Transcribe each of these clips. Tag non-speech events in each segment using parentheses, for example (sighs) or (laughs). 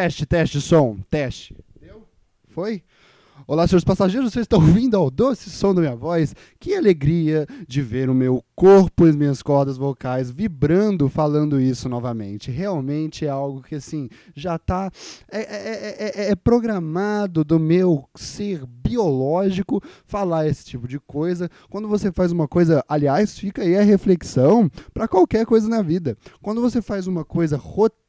Teste, teste, som, teste. Deu? Foi? Olá, senhores passageiros, vocês estão ouvindo ao doce som da minha voz? Que alegria de ver o meu corpo e as minhas cordas vocais vibrando falando isso novamente. Realmente é algo que, assim, já está é, é, é, é, programado do meu ser biológico falar esse tipo de coisa. Quando você faz uma coisa, aliás, fica aí a reflexão para qualquer coisa na vida. Quando você faz uma coisa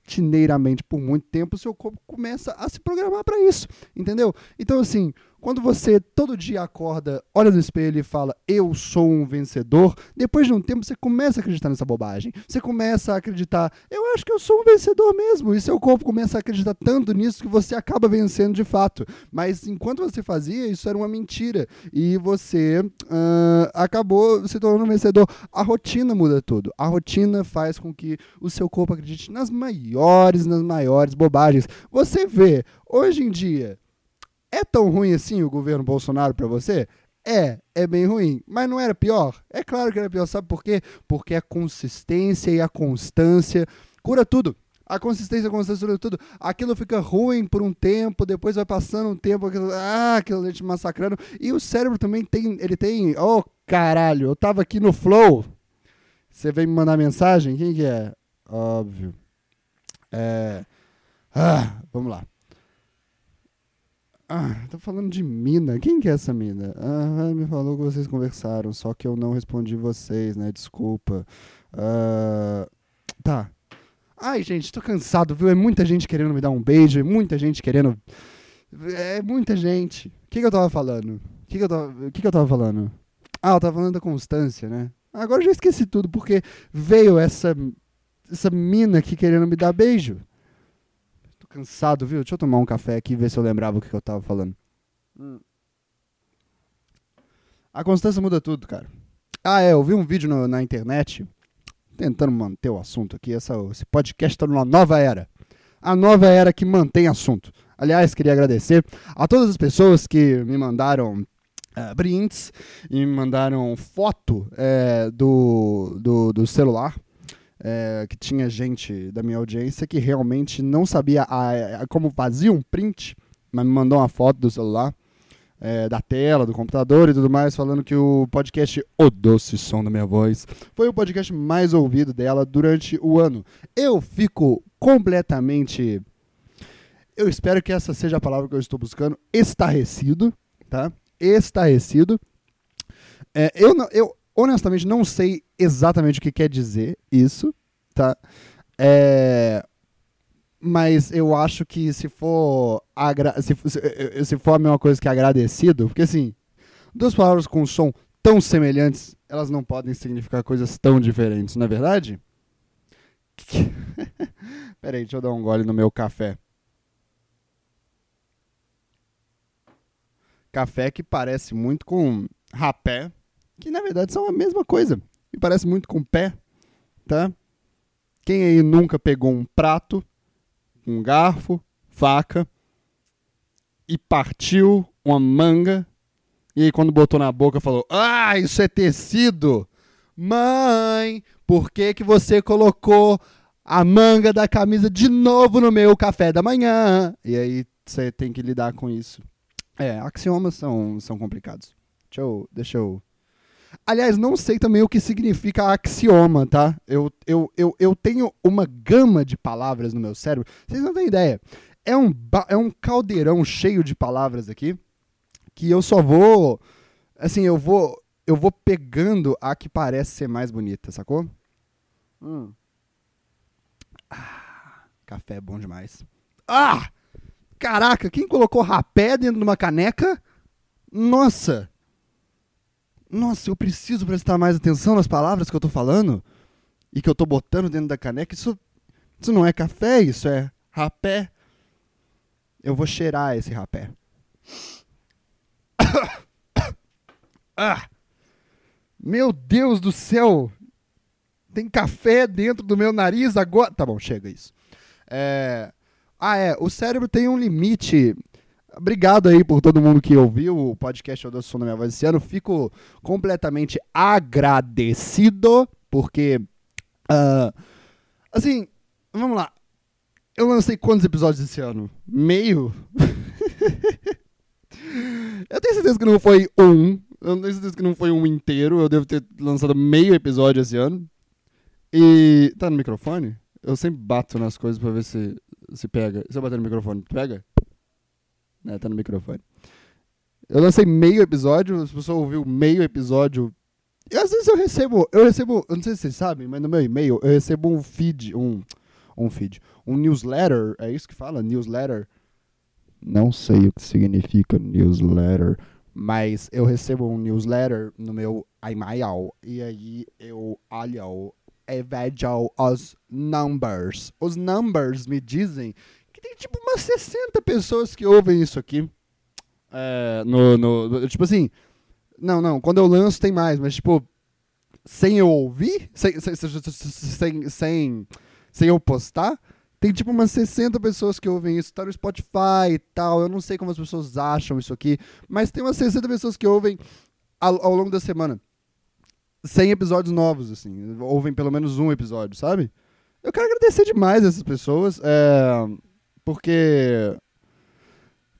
rotineiramente por muito tempo, o seu corpo começa a se programar para isso, entendeu? Então, assim, quando você todo dia acorda, olha no espelho e fala, eu sou um vencedor, depois de um tempo você começa a acreditar nessa bobagem. Você começa a acreditar, eu acho que eu sou um vencedor mesmo. E seu corpo começa a acreditar tanto nisso que você acaba vencendo de fato. Mas enquanto você fazia, isso era uma mentira. E você uh, acabou se tornando um vencedor. A rotina muda tudo. A rotina faz com que o seu corpo acredite nas maiores, nas maiores bobagens. Você vê, hoje em dia, é tão ruim assim o governo Bolsonaro para você? É, é bem ruim. Mas não era pior? É claro que era pior. Sabe por quê? Porque a consistência e a constância cura tudo. A consistência a constância cura tudo. Aquilo fica ruim por um tempo, depois vai passando um tempo, aquilo, ah, aquilo te massacrando. E o cérebro também tem, ele tem, oh caralho, eu tava aqui no flow. Você vem me mandar mensagem? Quem que é? Óbvio. É. Ah, vamos lá. Ah, tô falando de mina. Quem que é essa mina? Ah, me falou que vocês conversaram, só que eu não respondi vocês, né? Desculpa. Ah, tá. Ai, gente, tô cansado, viu? É muita gente querendo me dar um beijo, é muita gente querendo. É muita gente. O que, que eu tava falando? O que, que, eu tava... que, que eu tava falando? Ah, eu tava falando da constância, né? Agora eu já esqueci tudo, porque veio essa, essa mina aqui querendo me dar beijo cansado, viu? Deixa eu tomar um café aqui e ver se eu lembrava o que, que eu tava falando. Hum. A constância muda tudo, cara. Ah, é, eu vi um vídeo no, na internet, tentando manter o assunto aqui. Essa, esse podcast está numa nova era. A nova era que mantém assunto. Aliás, queria agradecer a todas as pessoas que me mandaram uh, brindes e me mandaram foto é, do, do, do celular é, que tinha gente da minha audiência que realmente não sabia a, a, como fazia um print, mas me mandou uma foto do celular, é, da tela, do computador e tudo mais, falando que o podcast O Doce Som da Minha Voz foi o podcast mais ouvido dela durante o ano. Eu fico completamente. Eu espero que essa seja a palavra que eu estou buscando. Estarrecido, tá? Estarrecido. É, eu, não, eu, honestamente não sei exatamente o que quer dizer isso, tá? É, mas eu acho que se for agra se, se, se for a mesma coisa que agradecido, porque assim, duas palavras com som tão semelhantes, elas não podem significar coisas tão diferentes, não é verdade? (laughs) Peraí, deixa eu dar um gole no meu café. Café que parece muito com rapé, que na verdade são a mesma coisa. E parece muito com pé, tá? Quem aí nunca pegou um prato, um garfo, faca e partiu uma manga e aí quando botou na boca falou: "Ah, isso é tecido". Mãe, por que que você colocou a manga da camisa de novo no meu café da manhã? E aí você tem que lidar com isso. É, axiomas são, são complicados. Deixa eu, deixa eu Aliás, não sei também o que significa axioma, tá? Eu, eu, eu, eu tenho uma gama de palavras no meu cérebro. Vocês não têm ideia. É um, é um caldeirão cheio de palavras aqui que eu só vou. Assim, eu vou. Eu vou pegando a que parece ser mais bonita, sacou? Hum. Ah, café é bom demais. Ah! Caraca, quem colocou rapé dentro de uma caneca? Nossa! Nossa, eu preciso prestar mais atenção nas palavras que eu tô falando e que eu tô botando dentro da caneca. Isso, isso não é café, isso é rapé. Eu vou cheirar esse rapé. Ah! Meu Deus do céu! Tem café dentro do meu nariz agora. Tá bom, chega isso. É... Ah, é. O cérebro tem um limite Obrigado aí por todo mundo que ouviu o podcast Eu Som da Minha Voz esse ano. Fico completamente agradecido, porque. Uh, assim, vamos lá. Eu lancei quantos episódios esse ano? Meio? (laughs) eu tenho certeza que não foi um. Eu tenho certeza que não foi um inteiro. Eu devo ter lançado meio episódio esse ano. E. Tá no microfone? Eu sempre bato nas coisas pra ver se, se pega. Se eu bater no microfone, pega? É, tá no microfone. Eu lancei meio episódio, as pessoas ouviu meio episódio. E às vezes eu recebo, eu recebo, eu não sei se vocês sabem, mas no meu e-mail eu recebo um feed, um, um feed, um newsletter, é isso que fala? Newsletter? Não sei o que significa newsletter, mas eu recebo um newsletter no meu e-mail e aí eu olho e vejo os numbers. Os numbers me dizem que tem tipo umas 60 pessoas que ouvem isso aqui. É, no, no, tipo assim, não, não, quando eu lanço tem mais, mas tipo, sem eu ouvir, sem, sem, sem, sem, sem eu postar, tem tipo umas 60 pessoas que ouvem isso, tá no Spotify e tal, eu não sei como as pessoas acham isso aqui, mas tem umas 60 pessoas que ouvem ao, ao longo da semana. 100 episódios novos, assim, ouvem pelo menos um episódio, sabe? Eu quero agradecer demais essas pessoas, é, porque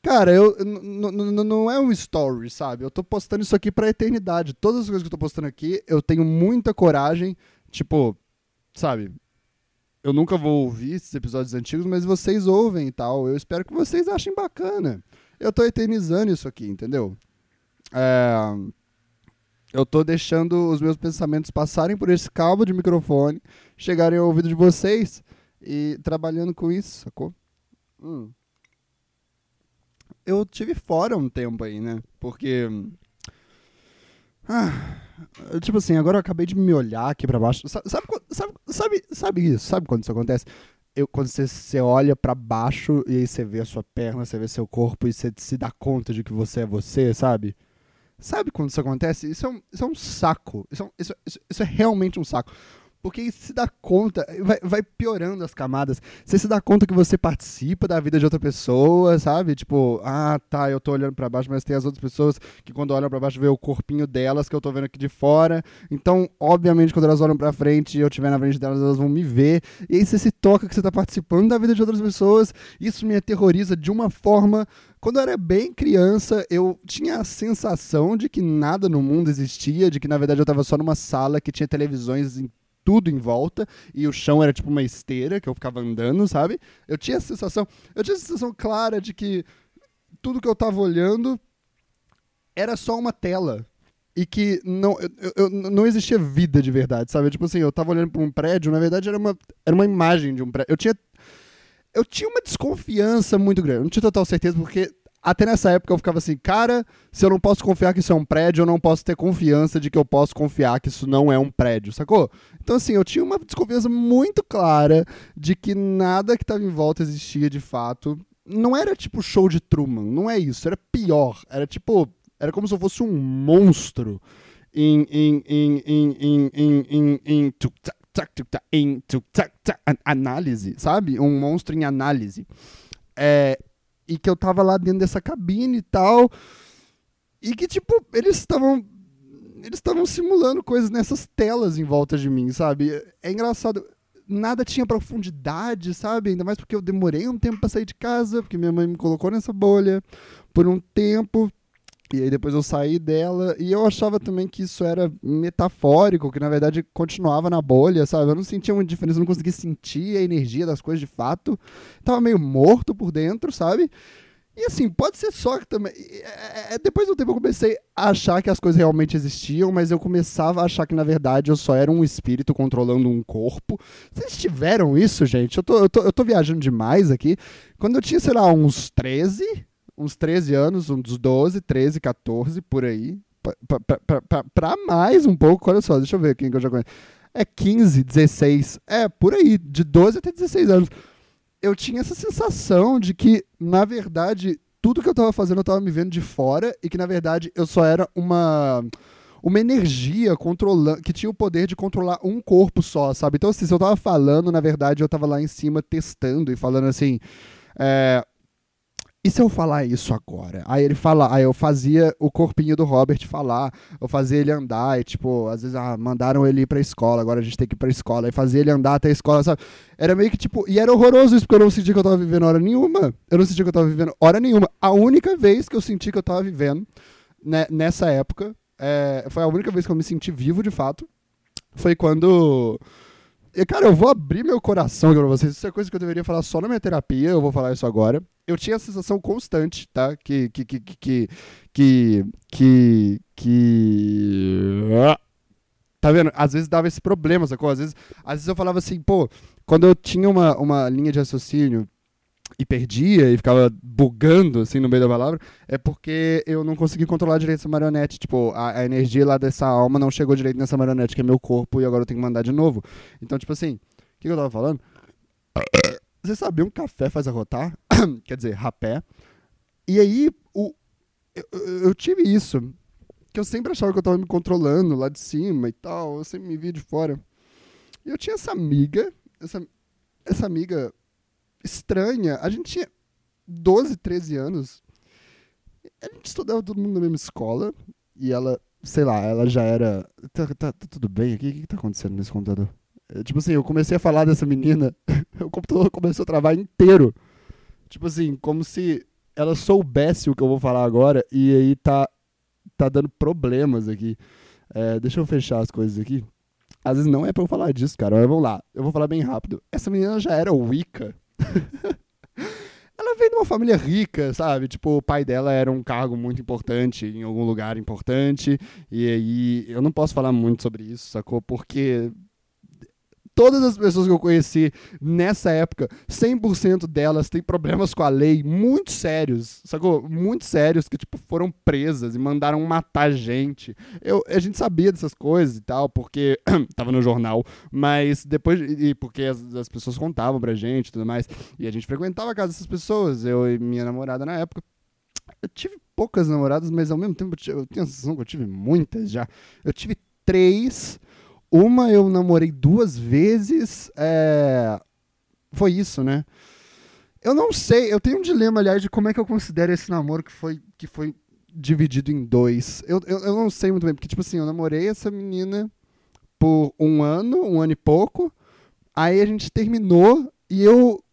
Cara, eu não é um story, sabe? Eu tô postando isso aqui pra eternidade. Todas as coisas que eu tô postando aqui, eu tenho muita coragem. Tipo, sabe? Eu nunca vou ouvir esses episódios antigos, mas vocês ouvem e tal. Eu espero que vocês achem bacana. Eu tô eternizando isso aqui, entendeu? É... Eu tô deixando os meus pensamentos passarem por esse cabo de microfone, chegarem ao ouvido de vocês e trabalhando com isso, sacou? Hum eu tive fora um tempo aí, né? Porque. Ah, tipo assim, agora eu acabei de me olhar aqui pra baixo. Sabe, sabe, sabe, sabe, isso? Sabe quando isso acontece? Eu, quando você, você olha para baixo e aí você vê a sua perna, você vê seu corpo e você se dá conta de que você é você, sabe? Sabe quando isso acontece? Isso é um, isso é um saco. Isso é, isso, isso, isso é realmente um saco. Porque se dá conta, vai, vai, piorando as camadas. Você se dá conta que você participa da vida de outra pessoa, sabe? Tipo, ah, tá, eu tô olhando para baixo, mas tem as outras pessoas que quando olham para baixo vê o corpinho delas que eu tô vendo aqui de fora. Então, obviamente, quando elas olham para frente e eu estiver na frente delas, elas vão me ver. E aí você se toca que você tá participando da vida de outras pessoas. Isso me aterroriza de uma forma quando eu era bem criança, eu tinha a sensação de que nada no mundo existia, de que na verdade eu estava só numa sala que tinha televisões em tudo em volta e o chão era tipo uma esteira que eu ficava andando, sabe? Eu tinha a sensação, eu tinha a sensação clara de que tudo que eu tava olhando era só uma tela e que não, eu, eu, não existia vida de verdade, sabe? Tipo assim, eu tava olhando para um prédio, na verdade era uma, era uma imagem de um prédio. Eu tinha eu tinha uma desconfiança muito grande. Eu não tinha total certeza porque até nessa época eu ficava assim, cara, se eu não posso confiar que isso é um prédio, eu não posso ter confiança de que eu posso confiar que isso não é um prédio, sacou? Então, assim, eu tinha uma desconfiança muito clara de que nada que estava em volta existia de fato. Não era tipo show de Truman, não é isso, era pior. Era tipo. Era como se eu fosse um monstro em. em. em. em. em. em. em. em tuk-tac, análise, sabe? Um monstro em análise. É, e que eu tava lá dentro dessa cabine e tal. E que, tipo, eles estavam. Eles estavam simulando coisas nessas telas em volta de mim, sabe? É engraçado. Nada tinha profundidade, sabe? Ainda mais porque eu demorei um tempo para sair de casa, porque minha mãe me colocou nessa bolha por um tempo. E aí depois eu saí dela e eu achava também que isso era metafórico, que na verdade continuava na bolha, sabe? Eu não sentia uma diferença, não conseguia sentir a energia das coisas de fato. Tava meio morto por dentro, sabe? E assim, pode ser só que também. É, é, depois do tempo eu comecei a achar que as coisas realmente existiam, mas eu começava a achar que na verdade eu só era um espírito controlando um corpo. Vocês tiveram isso, gente? Eu tô, eu tô, eu tô viajando demais aqui. Quando eu tinha, sei lá, uns 13, uns 13 anos, uns 12, 13, 14, por aí. Pra mais um pouco, olha só, deixa eu ver quem que eu já conheço. É 15, 16, é por aí, de 12 até 16 anos. Eu tinha essa sensação de que, na verdade, tudo que eu tava fazendo eu tava me vendo de fora e que, na verdade, eu só era uma uma energia controlando que tinha o poder de controlar um corpo só, sabe? Então, assim, se eu tava falando, na verdade, eu tava lá em cima testando e falando assim. É, e se eu falar isso agora? Aí ele fala, aí eu fazia o corpinho do Robert falar, eu fazia ele andar, e tipo, às vezes, ah, mandaram ele ir pra escola, agora a gente tem que ir pra escola, e fazia ele andar até a escola, sabe? Era meio que tipo, e era horroroso isso, porque eu não sentia que eu tava vivendo hora nenhuma. Eu não sentia que eu tava vivendo hora nenhuma. A única vez que eu senti que eu tava vivendo, né, nessa época, é, foi a única vez que eu me senti vivo de fato, foi quando e, cara, eu vou abrir meu coração aqui pra vocês. Isso é coisa que eu deveria falar só na minha terapia, eu vou falar isso agora. Eu tinha a sensação constante, tá? Que. Que. Que. Que. Que. Que. que... Tá vendo? Às vezes dava esse problema, sacou? Às vezes, às vezes eu falava assim, pô, quando eu tinha uma, uma linha de raciocínio e perdia e ficava bugando assim no meio da palavra, é porque eu não consegui controlar direito essa marionete. Tipo, a, a, energia lá dessa alma não chegou direito nessa marionete, que é meu corpo, e agora eu tenho que mandar de novo. Então, tipo assim, o que, que eu tava falando? Você sabia um café faz arrotar? (coughs) Quer dizer, rapé. E aí, o, eu, eu, tive isso. Que eu sempre achava que eu tava me controlando lá de cima e tal. Eu sempre me via de fora. E eu tinha essa amiga, essa, essa amiga estranha. A gente tinha 12, 13 anos. A gente estudava todo mundo na mesma escola. E ela, sei lá, ela já era. Tá, tá, tá tudo bem aqui? O que, que tá acontecendo nesse computador? É, tipo assim, eu comecei a falar dessa menina, (laughs) o computador começou a travar inteiro. Tipo assim, como se ela soubesse o que eu vou falar agora e aí tá, tá dando problemas aqui. É, deixa eu fechar as coisas aqui. Às vezes não é pra eu falar disso, cara, mas vamos lá. Eu vou falar bem rápido. Essa menina já era Wicca (laughs) ela veio de uma família rica, sabe? Tipo, o pai dela era um cargo muito importante em algum lugar importante. E aí eu não posso falar muito sobre isso, sacou? Porque todas as pessoas que eu conheci nessa época, 100% delas têm problemas com a lei muito sérios, sacou? Muito sérios, que, tipo, foram presas e mandaram matar gente. Eu, a gente sabia dessas coisas e tal, porque (clears throat) tava no jornal, mas depois, e porque as, as pessoas contavam pra gente e tudo mais, e a gente frequentava a casa dessas pessoas, eu e minha namorada na época. Eu tive poucas namoradas, mas ao mesmo tempo eu tenho a sensação que eu tive muitas já. Eu tive três uma eu namorei duas vezes. É... Foi isso, né? Eu não sei, eu tenho um dilema, aliás, de como é que eu considero esse namoro que foi, que foi dividido em dois. Eu, eu, eu não sei muito bem, porque, tipo assim, eu namorei essa menina por um ano, um ano e pouco. Aí a gente terminou e eu.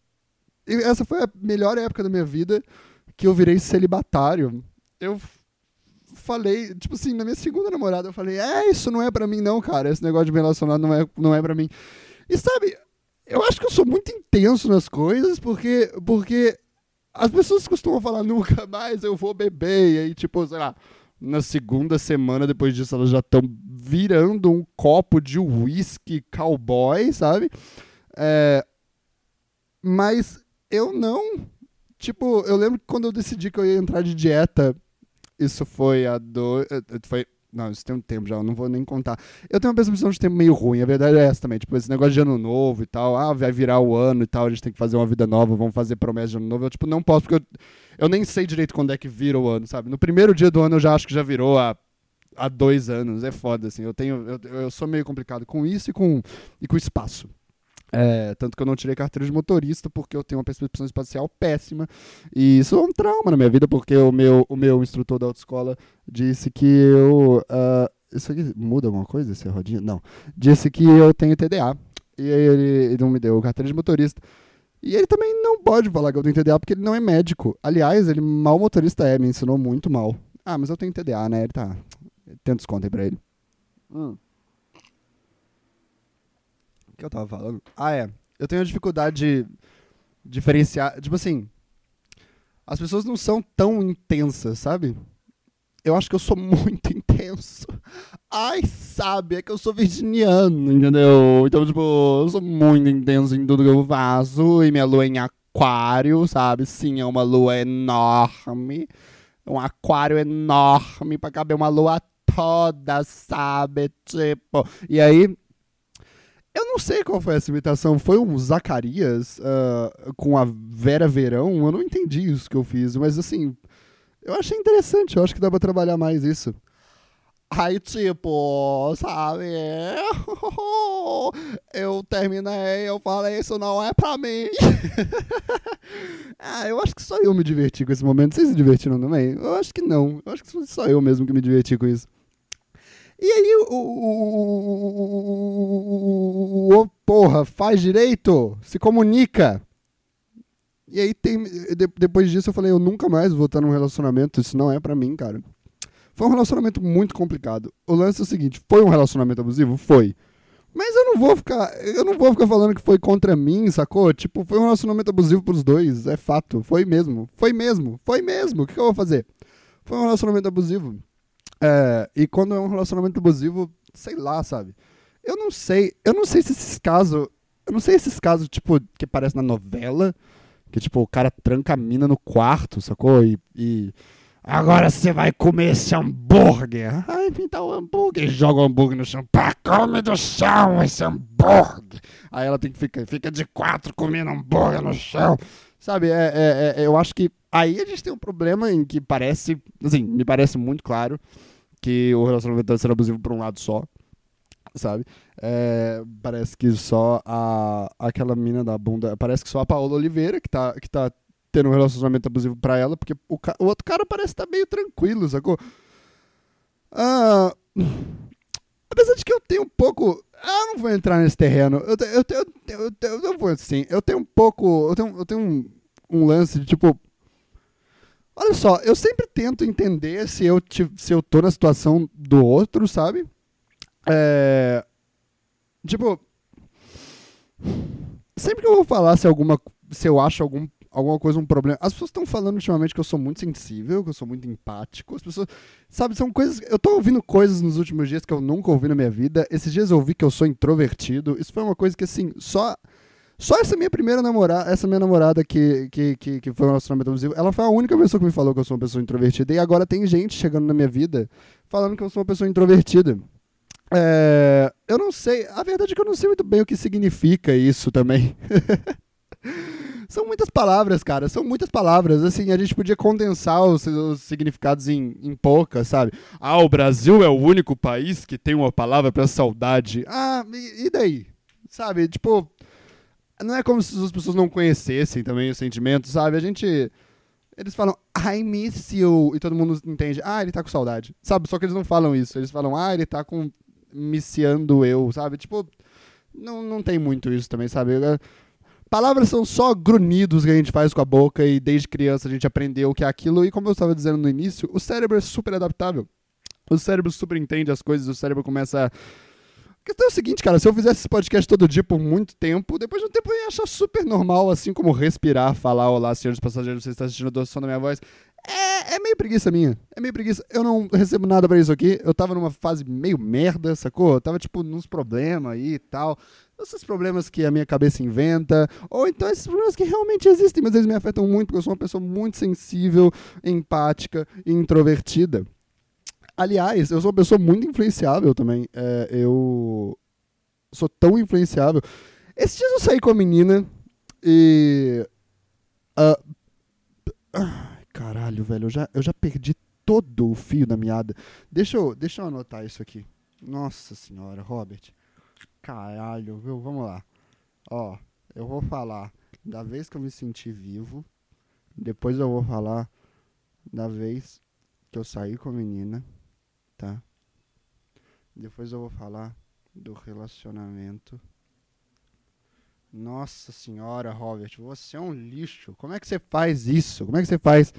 Essa foi a melhor época da minha vida que eu virei celibatário. Eu falei, tipo assim, na minha segunda namorada, eu falei, é, isso não é para mim não, cara, esse negócio de me relacionar não é, não é para mim. E sabe, eu acho que eu sou muito intenso nas coisas, porque, porque as pessoas costumam falar, nunca mais eu vou beber, e aí, tipo, sei lá, na segunda semana depois disso elas já estão virando um copo de whisky cowboy, sabe? É, mas eu não. Tipo, eu lembro que quando eu decidi que eu ia entrar de dieta isso foi há dois. Eh, foi. Não, isso tem um tempo já, eu não vou nem contar. Eu tenho uma percepção de tempo meio ruim, a verdade é essa também. Tipo, esse negócio de ano novo e tal. Ah, vai virar o ano e tal, a gente tem que fazer uma vida nova, vamos fazer promessa de ano novo. Eu, tipo, não posso, porque eu, eu nem sei direito quando é que vira o ano, sabe? No primeiro dia do ano eu já acho que já virou há, há dois anos. É foda, assim. Eu, tenho, eu, eu sou meio complicado com isso e com, e com espaço. É, tanto que eu não tirei carteira de motorista porque eu tenho uma percepção espacial péssima. E isso é um trauma na minha vida, porque o meu, o meu instrutor da autoescola disse que eu. Uh, isso aqui muda alguma coisa, esse rodinho? Não. Disse que eu tenho TDA. E aí ele, ele não me deu carteira de motorista. E ele também não pode falar que eu tenho TDA porque ele não é médico. Aliás, ele mal motorista é, me ensinou muito mal. Ah, mas eu tenho TDA, né? Ele tá. Tem desconto aí pra ele. Hum que eu tava falando? Ah, é. Eu tenho dificuldade de diferenciar. Tipo assim, as pessoas não são tão intensas, sabe? Eu acho que eu sou (laughs) muito intenso. Ai, sabe, é que eu sou virginiano, entendeu? Então, tipo, eu sou muito intenso em tudo que eu faço. E minha lua é em aquário, sabe? Sim, é uma lua enorme. Um aquário enorme pra caber uma lua toda, sabe? Tipo. E aí, eu não sei qual foi essa imitação. Foi um Zacarias uh, com a Vera Verão? Eu não entendi isso que eu fiz, mas assim, eu achei interessante. Eu acho que dá pra trabalhar mais isso. Aí, tipo, sabe? (laughs) Eu terminei, eu falei, isso não é pra mim. (laughs) ah, eu acho que só eu me diverti com esse momento. Vocês se divertiram também? Eu acho que não. Eu acho que só eu mesmo que me diverti com isso. E aí, o, o, o, porra, faz direito, se comunica. E aí, tem, depois disso, eu falei, eu nunca mais vou estar num relacionamento, isso não é pra mim, cara. Foi um relacionamento muito complicado. O lance é o seguinte, foi um relacionamento abusivo? Foi. Mas eu não vou ficar, eu não vou ficar falando que foi contra mim, sacou? Tipo, foi um relacionamento abusivo pros dois, é fato. Foi mesmo, foi mesmo, foi mesmo. O que, que eu vou fazer? Foi um relacionamento abusivo. É, e quando é um relacionamento abusivo, sei lá, sabe? Eu não sei, eu não sei se esses casos, eu não sei esses casos, tipo, que aparece na novela, que tipo, o cara tranca a mina no quarto, sacou? E, e Agora você vai comer esse hambúrguer. Ai, me dá o um hambúrguer. Joga o hambúrguer no chão. Pá, come do chão esse hambúrguer. Aí ela tem que ficar, fica de quatro comendo hambúrguer no chão. Sabe, é, é, é, eu acho que aí a gente tem um problema em que parece, assim, me parece muito claro que o relacionamento deve ser abusivo por um lado só, sabe? É, parece que só a, aquela mina da bunda, parece que só a Paola Oliveira que tá, que tá tendo um relacionamento abusivo pra ela, porque o, o outro cara parece estar tá meio tranquilo, sacou? Ah, apesar de que eu tenho um pouco. Ah, não vou entrar nesse terreno. Eu, eu, eu, eu, eu, eu vou assim. Eu tenho um pouco. Eu tenho, eu tenho um, um lance de tipo. Olha só, eu sempre tento entender se eu, se eu tô na situação do outro, sabe? É. Tipo. Sempre que eu vou falar se alguma. Se eu acho algum alguma coisa, um problema. As pessoas estão falando ultimamente que eu sou muito sensível, que eu sou muito empático. As pessoas, sabe, são coisas. Eu tô ouvindo coisas nos últimos dias que eu nunca ouvi na minha vida. Esses dias eu ouvi que eu sou introvertido. Isso foi uma coisa que, assim, só. Só essa minha primeira namorada, essa minha namorada que, que, que, que foi um relacionamento abusivo, ela foi a única pessoa que me falou que eu sou uma pessoa introvertida. E agora tem gente chegando na minha vida falando que eu sou uma pessoa introvertida. É, eu não sei, a verdade é que eu não sei muito bem o que significa isso também. (laughs) São muitas palavras, cara. São muitas palavras. Assim, a gente podia condensar os, os significados em, em poucas, sabe? Ah, o Brasil é o único país que tem uma palavra para saudade. Ah, e, e daí? Sabe? Tipo, não é como se as pessoas não conhecessem também os sentimentos, sabe? A gente. Eles falam, I miss you. E todo mundo entende, ah, ele tá com saudade. Sabe? Só que eles não falam isso. Eles falam, ah, ele tá com. Missiando eu, sabe? Tipo, não, não tem muito isso também, sabe? Palavras são só grunhidos que a gente faz com a boca e desde criança a gente aprendeu o que é aquilo. E como eu estava dizendo no início, o cérebro é super adaptável. O cérebro super entende as coisas, o cérebro começa a. Questão é o seguinte, cara, se eu fizesse esse podcast todo dia por muito tempo, depois de um tempo eu ia achar super normal, assim como respirar, falar, olá, senhores passageiros, você está assistindo a som da minha voz. É, é meio preguiça minha. É meio preguiça. Eu não recebo nada para isso aqui. Eu tava numa fase meio merda, sacou? Eu tava, tipo, nos problemas aí e tal esses problemas que a minha cabeça inventa, ou então esses problemas que realmente existem, mas eles me afetam muito, porque eu sou uma pessoa muito sensível, empática e introvertida. Aliás, eu sou uma pessoa muito influenciável também. É, eu sou tão influenciável. Esses dias eu saí com a menina e. Uh, caralho, velho, eu já, eu já perdi todo o fio da meada. Deixa eu, deixa eu anotar isso aqui. Nossa senhora, Robert. Caralho, viu? Vamos lá. Ó, eu vou falar da vez que eu me senti vivo. Depois eu vou falar da vez que eu saí com a menina, tá? Depois eu vou falar do relacionamento. Nossa senhora, Robert, você é um lixo. Como é que você faz isso? Como é que você faz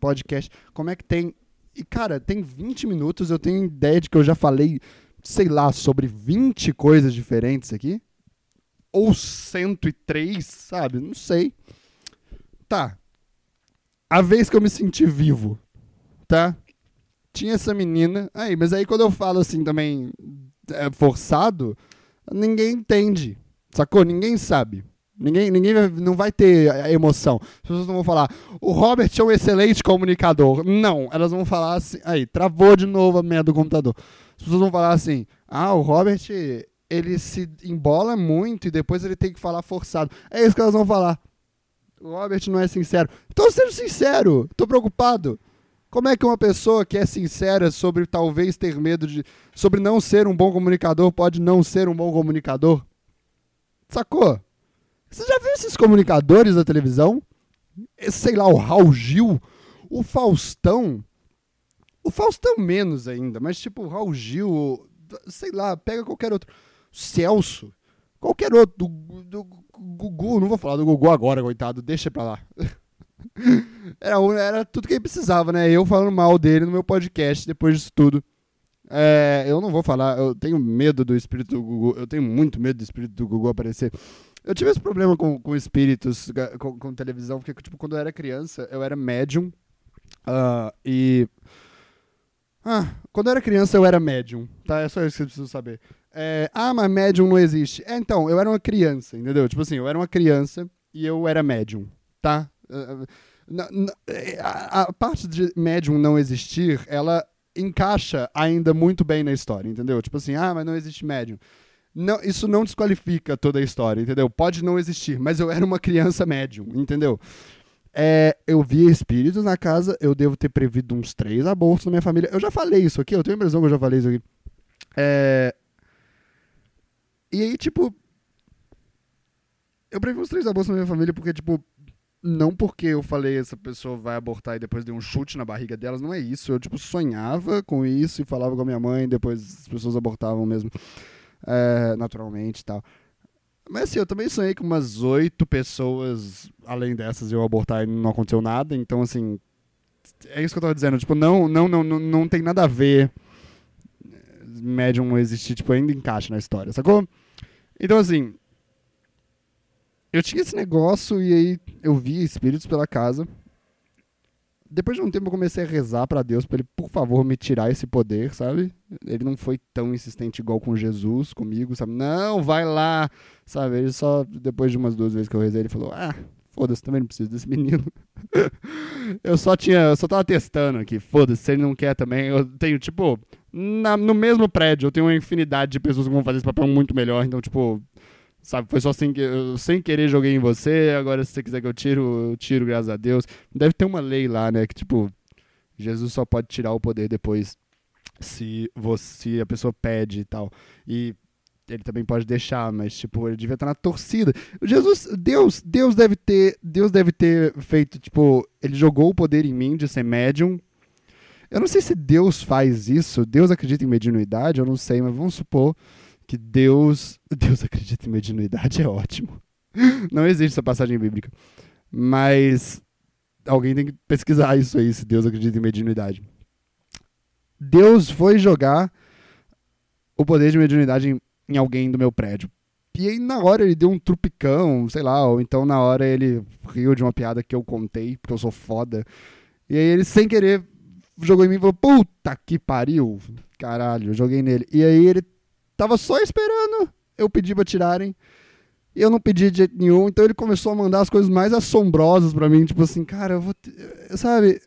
podcast? Como é que tem. E, cara, tem 20 minutos, eu tenho ideia de que eu já falei sei lá, sobre 20 coisas diferentes aqui? Ou 103, sabe? Não sei. Tá. A vez que eu me senti vivo, tá? Tinha essa menina. Aí, mas aí quando eu falo assim também é, forçado, ninguém entende. Sacou? Ninguém sabe. Ninguém, ninguém não vai ter emoção. As pessoas não vão falar, o Robert é um excelente comunicador. Não, elas vão falar assim. Aí, travou de novo a merda do computador. As pessoas vão falar assim: ah, o Robert, ele se embola muito e depois ele tem que falar forçado. É isso que elas vão falar. O Robert não é sincero. Então seja sincero. Tô preocupado. Como é que uma pessoa que é sincera sobre talvez ter medo de. sobre não ser um bom comunicador pode não ser um bom comunicador? Sacou? Você já viu esses comunicadores da televisão? Esse, sei lá, o Raul Gil, o Faustão. O Faustão menos ainda, mas tipo, o Raul Gil, sei lá, pega qualquer outro. Celso, qualquer outro, do, do Gugu, não vou falar do Gugu agora, coitado, deixa pra lá. (laughs) era, era tudo que ele precisava, né? Eu falando mal dele no meu podcast depois disso tudo. É, eu não vou falar, eu tenho medo do espírito do Gugu, eu tenho muito medo do espírito do Gugu aparecer. Eu tive esse problema com, com espíritos, com, com televisão, porque tipo, quando eu era criança, eu era médium. Uh, e. Ah, quando eu era criança, eu era médium, tá? É só isso que eu preciso saber. É, ah, mas médium não existe. É, então, eu era uma criança, entendeu? Tipo assim, eu era uma criança e eu era médium, tá? Na, na, a, a, parte de médium não existir, ela encaixa ainda muito bem na história, entendeu? Tipo assim, ah, mas não existe médium. Não, isso não desqualifica toda a história, entendeu? Pode não existir, mas eu era uma criança médium, entendeu? É, eu via espíritos na casa, eu devo ter previsto uns três abortos na minha família. Eu já falei isso aqui, eu tenho a impressão que eu já falei isso aqui. É, e aí, tipo. Eu previ uns três abortos na minha família porque, tipo, não porque eu falei essa pessoa vai abortar e depois dei um chute na barriga delas, não é isso. Eu, tipo, sonhava com isso e falava com a minha mãe, depois as pessoas abortavam mesmo, é, naturalmente e tal. Mas assim, eu também sonhei com umas oito pessoas, além dessas, eu abortar e não aconteceu nada. Então, assim, é isso que eu tava dizendo. Tipo, não, não, não, não, não tem nada a ver médium não existir, tipo, ainda encaixa na história, sacou? Então, assim, eu tinha esse negócio e aí eu via espíritos pela casa. Depois de um tempo eu comecei a rezar para Deus para ele, por favor, me tirar esse poder, sabe? Ele não foi tão insistente igual com Jesus, comigo, sabe? Não, vai lá, sabe? Ele só, depois de umas duas vezes que eu rezei, ele falou: Ah, foda-se, também não preciso desse menino. (laughs) eu só tinha, eu só tava testando aqui, foda-se, se ele não quer também, eu tenho, tipo, na, no mesmo prédio eu tenho uma infinidade de pessoas que vão fazer esse papel muito melhor, então, tipo, Sabe, foi só sem, eu, sem querer joguei em você, agora se você quiser que eu tiro, eu tiro, graças a Deus. Deve ter uma lei lá, né, que tipo, Jesus só pode tirar o poder depois se você a pessoa pede e tal. E ele também pode deixar, mas tipo, ele devia estar na torcida. Jesus, Deus, Deus deve ter, Deus deve ter feito, tipo, ele jogou o poder em mim de ser médium. Eu não sei se Deus faz isso, Deus acredita em mediunidade, eu não sei, mas vamos supor que Deus. Deus acredita em mediunidade é ótimo. Não existe essa passagem bíblica. Mas alguém tem que pesquisar isso aí, se Deus acredita em mediunidade. Deus foi jogar o poder de mediunidade em, em alguém do meu prédio. E aí, na hora, ele deu um trupicão, sei lá, ou então na hora ele riu de uma piada que eu contei, porque eu sou foda. E aí ele, sem querer, jogou em mim e falou: Puta que pariu! Caralho, joguei nele. E aí ele Tava só esperando eu pedir pra tirarem. E eu não pedi de jeito nenhum. Então ele começou a mandar as coisas mais assombrosas para mim. Tipo assim, cara, eu vou. Sabe?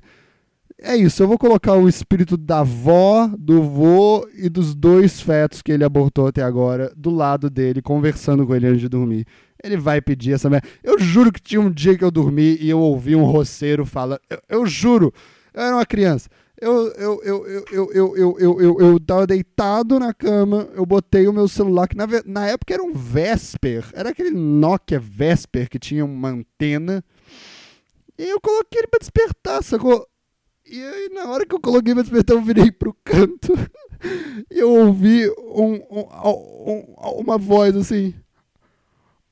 É isso, eu vou colocar o espírito da avó, do vô e dos dois fetos que ele abortou até agora do lado dele, conversando com ele antes de dormir. Ele vai pedir essa merda. Eu juro que tinha um dia que eu dormi e eu ouvi um roceiro falando. Eu, eu juro, eu era uma criança. Eu, eu, eu, eu, eu, eu, eu, eu, eu, tava deitado na cama, eu botei o meu celular, que na, na época era um Vesper, era aquele Nokia Vesper que tinha uma antena, e eu coloquei ele pra despertar, sacou? E aí, na hora que eu coloquei pra despertar, eu virei pro canto, (laughs) e eu ouvi um, um, um, uma voz assim,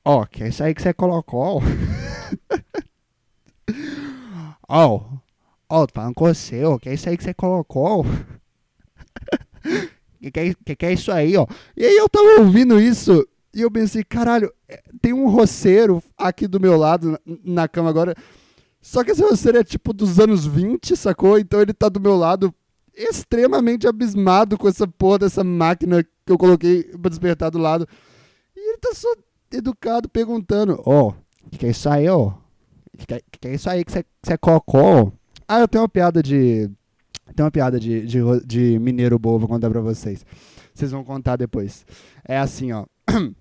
ó, oh, que é isso aí que você colocou? Ó, (laughs) oh, Ó, oh, falando com você, ó, que é isso aí que você colocou? (laughs) que, que, é, que, que é isso aí, ó? E aí eu tava ouvindo isso e eu pensei, caralho, é, tem um roceiro aqui do meu lado, na, na cama agora. Só que esse roceiro é tipo dos anos 20, sacou? Então ele tá do meu lado extremamente abismado com essa porra dessa máquina que eu coloquei pra despertar do lado. E ele tá só educado perguntando, ó, oh, que é isso aí, ó? Que, que é isso aí que você colocou? Ah, eu tenho uma piada de. Tem uma piada de, de, de mineiro boa, vou contar pra vocês. Vocês vão contar depois. É assim, ó. (clears throat)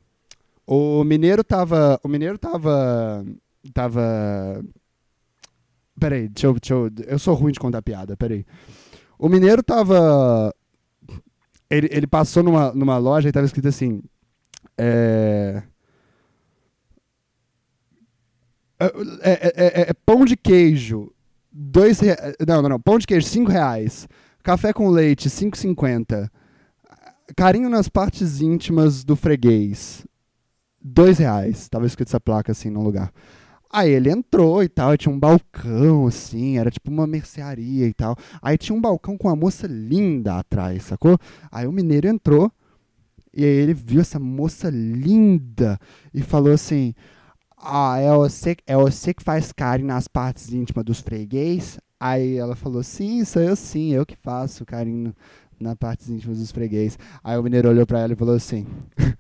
O mineiro tava. O mineiro tava. Tava. Peraí, deixa eu, deixa eu. Eu sou ruim de contar piada, peraí. O mineiro tava. Ele, ele passou numa, numa loja e tava escrito assim. É. É, é, é, é pão de queijo, dois reais. Não, não, não. Pão de queijo, cinco reais. Café com leite, cinco cinquenta. Carinho nas partes íntimas do freguês, dois reais. Tava escrito essa placa assim no lugar. Aí ele entrou e tal, e tinha um balcão, assim, era tipo uma mercearia e tal. Aí tinha um balcão com uma moça linda atrás, sacou? Aí o mineiro entrou, e aí ele viu essa moça linda e falou assim: Ah, é você, é você que faz carinho nas partes íntimas dos freguês? Aí ela falou: Sim, sou eu sim, eu que faço carinho nas partes íntimas dos freguês. Aí o mineiro olhou pra ela e falou assim. (laughs)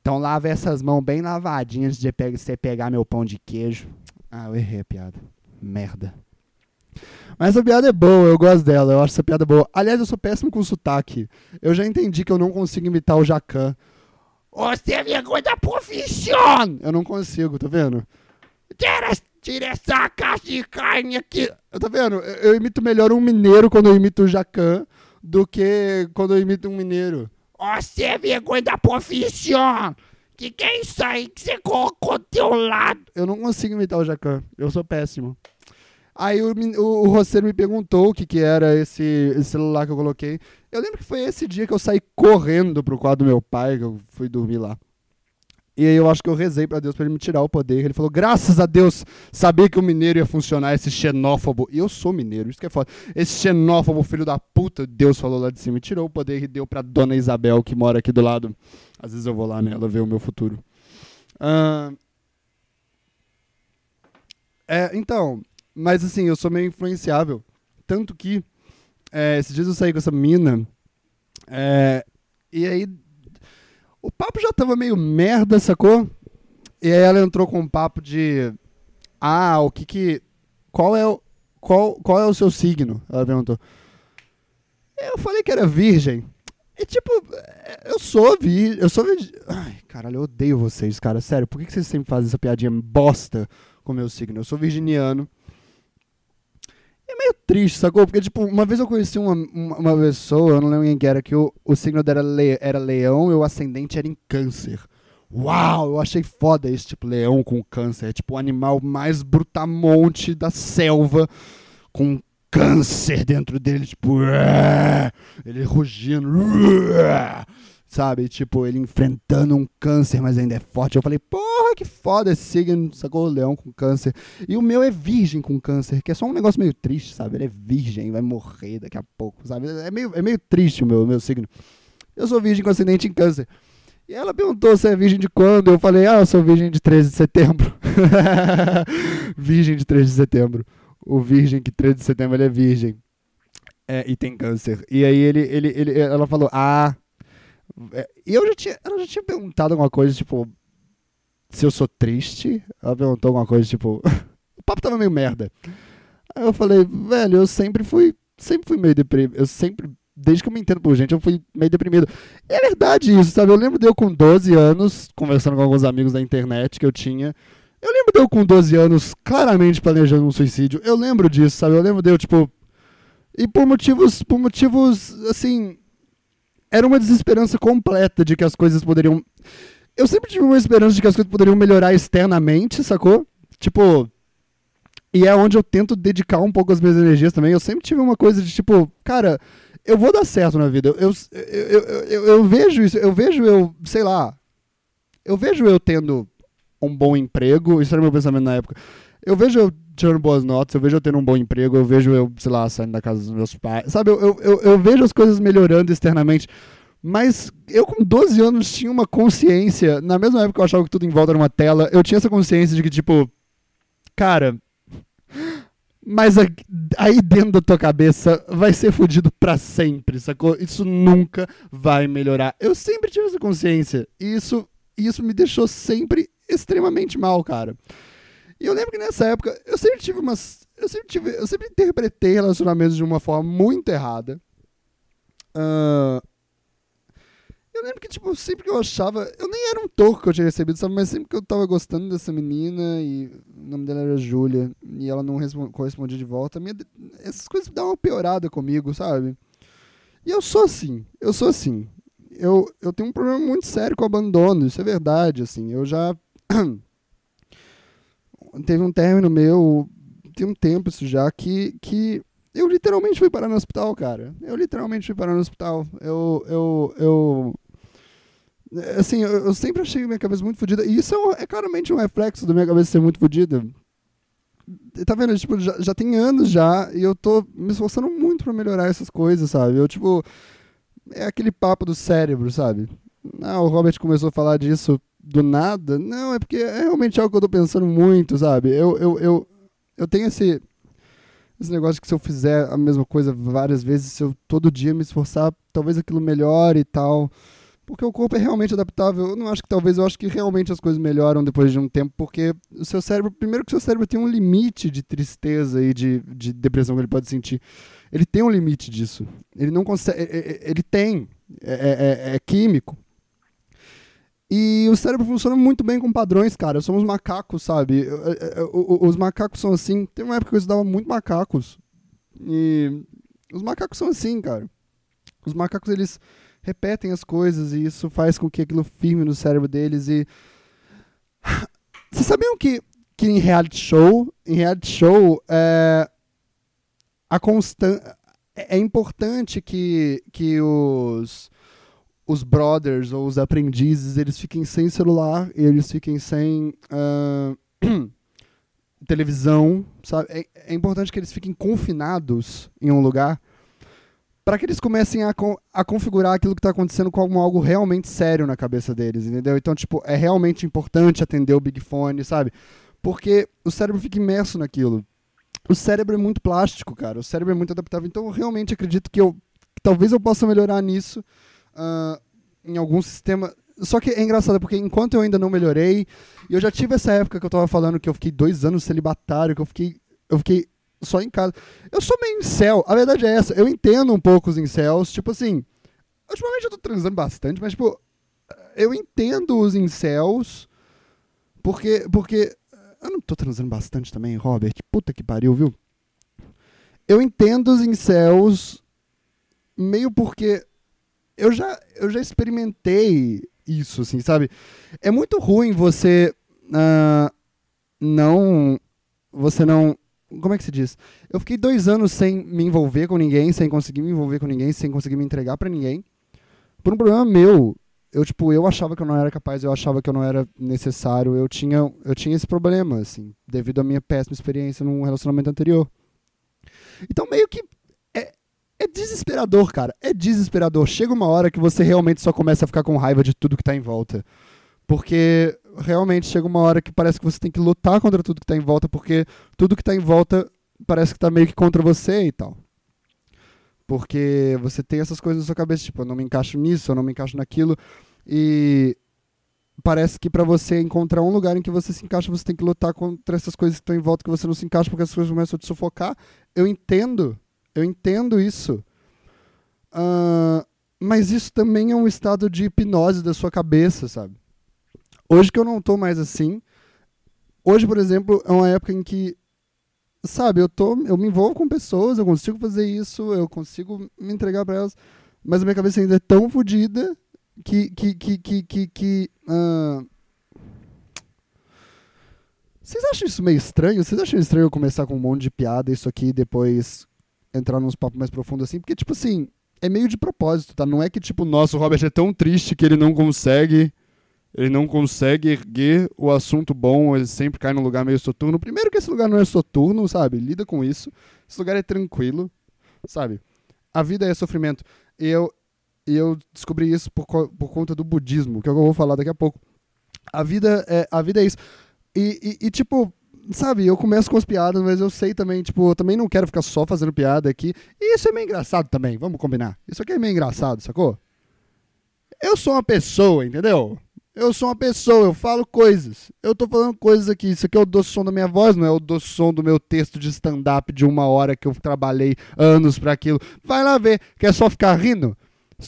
Então lava essas mãos bem lavadinhas de você pegar meu pão de queijo. Ah, eu errei a piada. Merda. Mas essa piada é boa, eu gosto dela, eu acho essa piada boa. Aliás, eu sou péssimo com sotaque. Eu já entendi que eu não consigo imitar o Jacan. Você é vergonha da profissão! Eu não consigo, tá vendo? Tira, tira essa caixa de carne aqui. Tá vendo? Eu, eu imito melhor um mineiro quando eu imito o Jacan do que quando eu imito um mineiro. Você é vergonha da profissão! Que que é isso aí que você colocou do teu lado? Eu não consigo imitar o Jacan. Eu sou péssimo. Aí o, o, o roceiro me perguntou o que, que era esse, esse, celular que eu coloquei. Eu lembro que foi esse dia que eu saí correndo pro quarto do meu pai, que eu fui dormir lá. E aí eu acho que eu rezei para Deus para ele me tirar o poder. Ele falou: "Graças a Deus, sabia que o mineiro ia funcionar esse xenófobo". E eu sou mineiro, isso que é foda. Esse xenófobo filho da puta, Deus falou lá de cima, tirou o poder e deu para dona Isabel que mora aqui do lado. Às vezes eu vou lá nela ver o meu futuro. Uh... É, então, mas assim, eu sou meio influenciável, tanto que é, esses dias eu saí com essa mina é, e aí o papo já tava meio merda, sacou? E aí ela entrou com um papo de. Ah, o que que. Qual é o. Qual, qual é o seu signo? Ela perguntou. Eu falei que era virgem. E tipo, eu sou virgem. Eu sou virgem. Ai, caralho, eu odeio vocês, cara. Sério, por que vocês sempre fazem essa piadinha bosta com o meu signo? Eu sou virginiano é meio triste, sacou? Porque, tipo, uma vez eu conheci uma, uma, uma pessoa, eu não lembro quem que era, que o, o signo dela era, le, era leão e o ascendente era em câncer. Uau, eu achei foda esse tipo leão com câncer. É tipo o animal mais brutamonte da selva, com câncer dentro dele, tipo, ele rugindo sabe? Tipo, ele enfrentando um câncer, mas ainda é forte. Eu falei, porra, que foda esse signo, sacou? O leão com câncer. E o meu é virgem com câncer, que é só um negócio meio triste, sabe? Ele é virgem, vai morrer daqui a pouco, sabe? É meio, é meio triste o meu, meu signo. Eu sou virgem com acidente em câncer. E ela perguntou se é virgem de quando. Eu falei, ah, eu sou virgem de 13 de setembro. (laughs) virgem de 13 de setembro. O virgem que 13 de setembro ele é virgem. É, e tem câncer. E aí ele, ele, ele, ela falou, ah, eu já tinha, ela já tinha perguntado alguma coisa, tipo, se eu sou triste. Ela perguntou alguma coisa, tipo, (laughs) o papo tava meio merda. Aí eu falei, velho, eu sempre fui, sempre fui meio deprimido. Eu sempre, desde que eu me entendo por gente, eu fui meio deprimido. E é verdade isso, sabe? Eu lembro de eu com 12 anos, conversando com alguns amigos da internet que eu tinha. Eu lembro de eu com 12 anos, claramente planejando um suicídio. Eu lembro disso, sabe? Eu lembro de eu, tipo. E por motivos, por motivos, assim, era uma desesperança completa de que as coisas poderiam. Eu sempre tive uma esperança de que as coisas poderiam melhorar externamente, sacou? Tipo. E é onde eu tento dedicar um pouco as minhas energias também. Eu sempre tive uma coisa de tipo, cara, eu vou dar certo na vida. Eu, eu, eu, eu, vejo isso, eu vejo eu, sei lá. Eu vejo eu tendo um bom emprego, isso era meu pensamento na época. Eu vejo eu tirando boas notas, eu vejo eu tendo um bom emprego, eu vejo eu, sei lá, saindo da casa dos meus pais. Sabe, eu, eu, eu vejo as coisas melhorando externamente. Mas eu, com 12 anos, tinha uma consciência. Na mesma época que eu achava que tudo em volta era uma tela, eu tinha essa consciência de que, tipo, cara. Mas aí dentro da tua cabeça vai ser fodido para sempre, sacou? Isso nunca vai melhorar. Eu sempre tive essa consciência. E isso, isso me deixou sempre extremamente mal, cara. E eu lembro que nessa época eu sempre tive umas. Eu sempre, tive, eu sempre interpretei relacionamentos de uma forma muito errada. Uh, Eu lembro que, tipo, sempre que eu achava. Eu nem era um toco que eu tinha recebido, sabe? Mas sempre que eu tava gostando dessa menina, e o nome dela era Júlia, e ela não correspondia de volta, minha, essas coisas davam uma piorada comigo, sabe? E eu sou assim, eu sou assim. Eu, eu tenho um problema muito sério com o abandono, isso é verdade, assim. Eu já. (clears throat) Teve um término meu, tem um tempo isso já, que, que eu literalmente fui parar no hospital, cara. Eu literalmente fui parar no hospital. Eu. Eu. eu assim, eu, eu sempre achei minha cabeça muito fodida. E isso é, um, é, claramente um reflexo da minha cabeça ser muito fodida. Tá vendo? Tipo, já, já tem anos já e eu tô me esforçando muito pra melhorar essas coisas, sabe? Eu, tipo. É aquele papo do cérebro, sabe? Ah, o Robert começou a falar disso do nada. Não, é porque é realmente algo que eu tô pensando muito, sabe? Eu, eu, eu, eu tenho esse esse negócio que se eu fizer a mesma coisa várias vezes, se eu todo dia me esforçar, talvez aquilo melhore e tal. Porque o corpo é realmente adaptável. Eu não acho que talvez, eu acho que realmente as coisas melhoram depois de um tempo, porque o seu cérebro, primeiro que o seu cérebro tem um limite de tristeza e de, de depressão que ele pode sentir. Ele tem um limite disso. Ele não consegue. Ele tem. é, é, é, é químico. E o cérebro funciona muito bem com padrões, cara. Somos macacos, sabe? Os macacos são assim. Tem uma época que eu estudava muito macacos. E os macacos são assim, cara. Os macacos, eles repetem as coisas e isso faz com que aquilo firme no cérebro deles e... (sighs) Vocês sabiam que, que em reality show, em reality show, é, a constan é, é importante que, que os os brothers ou os aprendizes eles fiquem sem celular e eles fiquem sem uh, (clears throat) televisão, sabe? É, é, importante que eles fiquem confinados em um lugar para que eles comecem a, a configurar aquilo que está acontecendo como algo realmente sério na cabeça deles, entendeu? Então, tipo, é realmente importante atender o Big Fone, sabe? Porque o cérebro fica imerso naquilo. O cérebro é muito plástico, cara. O cérebro é muito adaptável. Então, eu realmente acredito que eu que talvez eu possa melhorar nisso uh, em algum sistema. Só que é engraçado, porque enquanto eu ainda não melhorei, e eu já tive essa época que eu tava falando que eu fiquei dois anos celibatário, que eu fiquei. Eu fiquei só em casa. Eu sou meio incel, a verdade é essa. Eu entendo um pouco os incels, tipo assim. Ultimamente eu tô transando bastante, mas tipo. Eu entendo os incels, porque. porque eu não tô transando bastante também, Robert. Puta que pariu, viu? Eu entendo os incels meio porque eu já, eu já experimentei isso, assim, sabe? É muito ruim você uh, não. Você não. Como é que se diz? Eu fiquei dois anos sem me envolver com ninguém, sem conseguir me envolver com ninguém, sem conseguir me entregar para ninguém. Por um problema meu. Eu, tipo, eu achava que eu não era capaz, eu achava que eu não era necessário. Eu tinha, eu tinha esse problema, assim, devido à minha péssima experiência num relacionamento anterior. Então, meio que é desesperador, cara. É desesperador. Chega uma hora que você realmente só começa a ficar com raiva de tudo que tá em volta. Porque realmente chega uma hora que parece que você tem que lutar contra tudo que tá em volta, porque tudo que tá em volta parece que tá meio que contra você e tal. Porque você tem essas coisas na sua cabeça, tipo, eu não me encaixo nisso, eu não me encaixo naquilo. E parece que para você encontrar um lugar em que você se encaixa, você tem que lutar contra essas coisas que estão em volta que você não se encaixa, porque as coisas começam a te sufocar. Eu entendo eu entendo isso. Uh, mas isso também é um estado de hipnose da sua cabeça, sabe? Hoje que eu não tô mais assim. Hoje, por exemplo, é uma época em que, sabe, eu, tô, eu me envolvo com pessoas, eu consigo fazer isso, eu consigo me entregar para elas, mas a minha cabeça ainda é tão fodida que. que, que, que, que, que uh... Vocês acham isso meio estranho? Vocês acham estranho eu começar com um monte de piada isso aqui e depois entrar nos papos mais profundos assim, porque, tipo assim, é meio de propósito, tá? Não é que, tipo, nossa, o Robert é tão triste que ele não consegue. Ele não consegue erguer o assunto bom, ele sempre cai num lugar meio soturno. Primeiro que esse lugar não é soturno, sabe? Lida com isso. Esse lugar é tranquilo, sabe? A vida é sofrimento. E eu, eu descobri isso por, por conta do budismo, é que eu vou falar daqui a pouco. A vida é, a vida é isso. E, e, e tipo, sabe, eu começo com as piadas, mas eu sei também, tipo, eu também não quero ficar só fazendo piada aqui. E isso é meio engraçado também, vamos combinar. Isso aqui é meio engraçado, sacou? Eu sou uma pessoa, entendeu? Eu sou uma pessoa, eu falo coisas. Eu tô falando coisas aqui. Isso aqui é o doce som da minha voz, não é o doce som do meu texto de stand-up de uma hora que eu trabalhei anos para aquilo. Vai lá ver, quer só ficar rindo?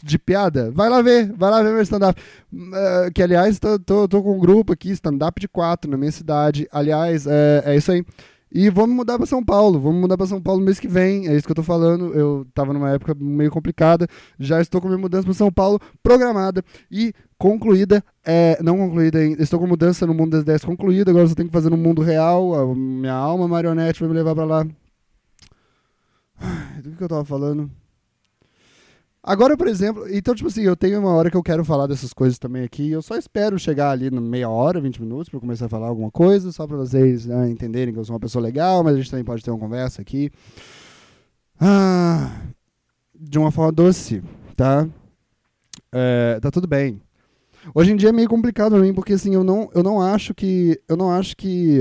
De piada, vai lá ver, vai lá ver meu stand-up. Uh, que, aliás, tô, tô, tô, com um grupo aqui, stand-up de quatro, na minha cidade. Aliás, é, é isso aí. E me mudar para São Paulo. Me mudar para São Paulo mês que vem. É isso que eu tô falando. Eu tava numa época meio complicada. Já estou com minha mudança para São Paulo programada e concluída. É, não concluída ainda. Estou com mudança no mundo das ideias concluída. Agora só tenho que fazer no mundo real. A minha alma marionete vai me levar para lá. Do que eu tava falando? Agora, por exemplo, então, tipo assim, eu tenho uma hora que eu quero falar dessas coisas também aqui. Eu só espero chegar ali na meia hora, 20 minutos, para começar a falar alguma coisa, só para vocês né, entenderem que eu sou uma pessoa legal, mas a gente também pode ter uma conversa aqui. Ah, de uma forma doce, tá? É, tá tudo bem. Hoje em dia é meio complicado pra mim, porque assim, eu não, eu não acho que. Eu não acho que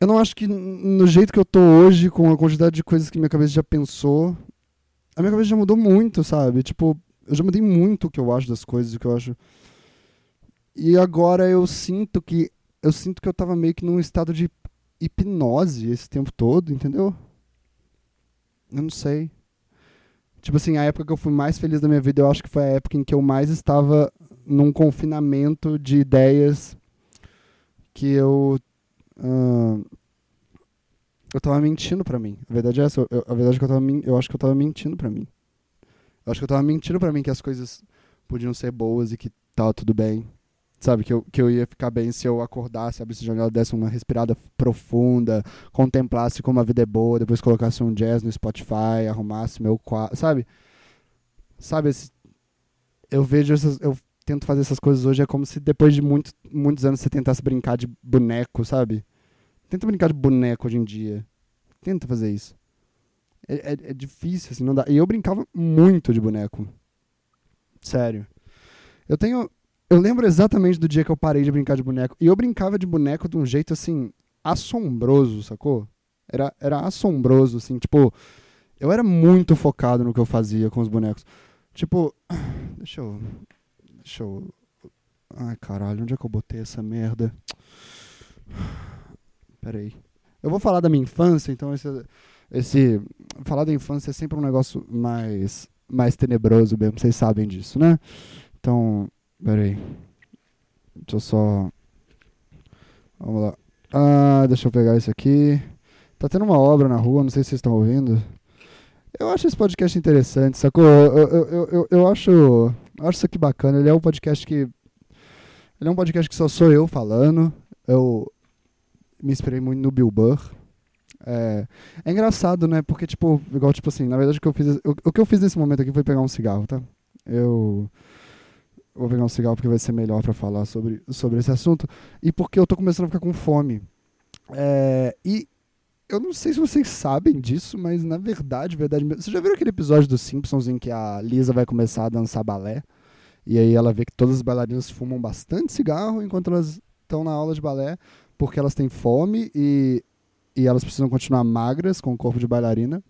Eu não acho que no jeito que eu tô hoje, com a quantidade de coisas que minha cabeça já pensou, a minha cabeça já mudou muito, sabe? Tipo, eu já mudei muito o que eu acho das coisas, o que eu acho. E agora eu sinto que eu sinto que eu tava meio que num estado de hipnose esse tempo todo, entendeu? Eu não sei. Tipo assim, a época que eu fui mais feliz da minha vida, eu acho que foi a época em que eu mais estava num confinamento de ideias que eu Uh, eu tava mentindo pra mim. A verdade é essa. Eu, a verdade é que eu, tava, eu acho que eu tava mentindo pra mim. Eu acho que eu tava mentindo pra mim que as coisas podiam ser boas e que tava tudo bem. Sabe, que eu, que eu ia ficar bem se eu acordasse, abrisse a janela, desse uma respirada profunda, contemplasse como a vida é boa, depois colocasse um jazz no Spotify, arrumasse meu quadro, sabe? Sabe, esse, eu vejo essas, eu tento fazer essas coisas hoje é como se depois de muito, muitos anos você tentasse brincar de boneco, sabe? Tenta brincar de boneco hoje em dia. Tenta fazer isso. É, é, é, difícil, assim, não dá. E eu brincava muito de boneco. Sério. Eu tenho. Eu lembro exatamente do dia que eu parei de brincar de boneco. E eu brincava de boneco de um jeito, assim, assombroso, sacou? Era, era assombroso, assim, tipo. Eu era muito focado no que eu fazia com os bonecos. Tipo. (sighs) Deixa eu. Deixa eu. Ai, caralho, onde é que eu botei essa merda? Peraí. Eu vou falar da minha infância, então esse, esse. Falar da infância é sempre um negócio mais, mais tenebroso mesmo, vocês sabem disso, né? Então, peraí. Deixa eu só. Vamos lá. Ah, deixa eu pegar isso aqui. Tá tendo uma obra na rua, não sei se vocês estão ouvindo. Eu acho esse podcast interessante, sacou? Eu, eu, eu, eu, eu acho, acho isso aqui bacana. Ele é um podcast que. Ele é um podcast que só sou eu falando. Eu, me inspirei muito no Bill Burr. É, é engraçado, né? Porque, tipo, igual, tipo assim, na verdade o que eu fiz, o, o que eu fiz nesse momento aqui foi pegar um cigarro, tá? Eu vou pegar um cigarro porque vai ser melhor para falar sobre, sobre esse assunto. E porque eu tô começando a ficar com fome. É, e eu não sei se vocês sabem disso, mas na verdade, verdade mesmo. Vocês já viram aquele episódio dos Simpsons em que a Lisa vai começar a dançar balé? E aí ela vê que todas as bailarinas fumam bastante cigarro enquanto elas estão na aula de balé porque elas têm fome e, e elas precisam continuar magras com o corpo de bailarina.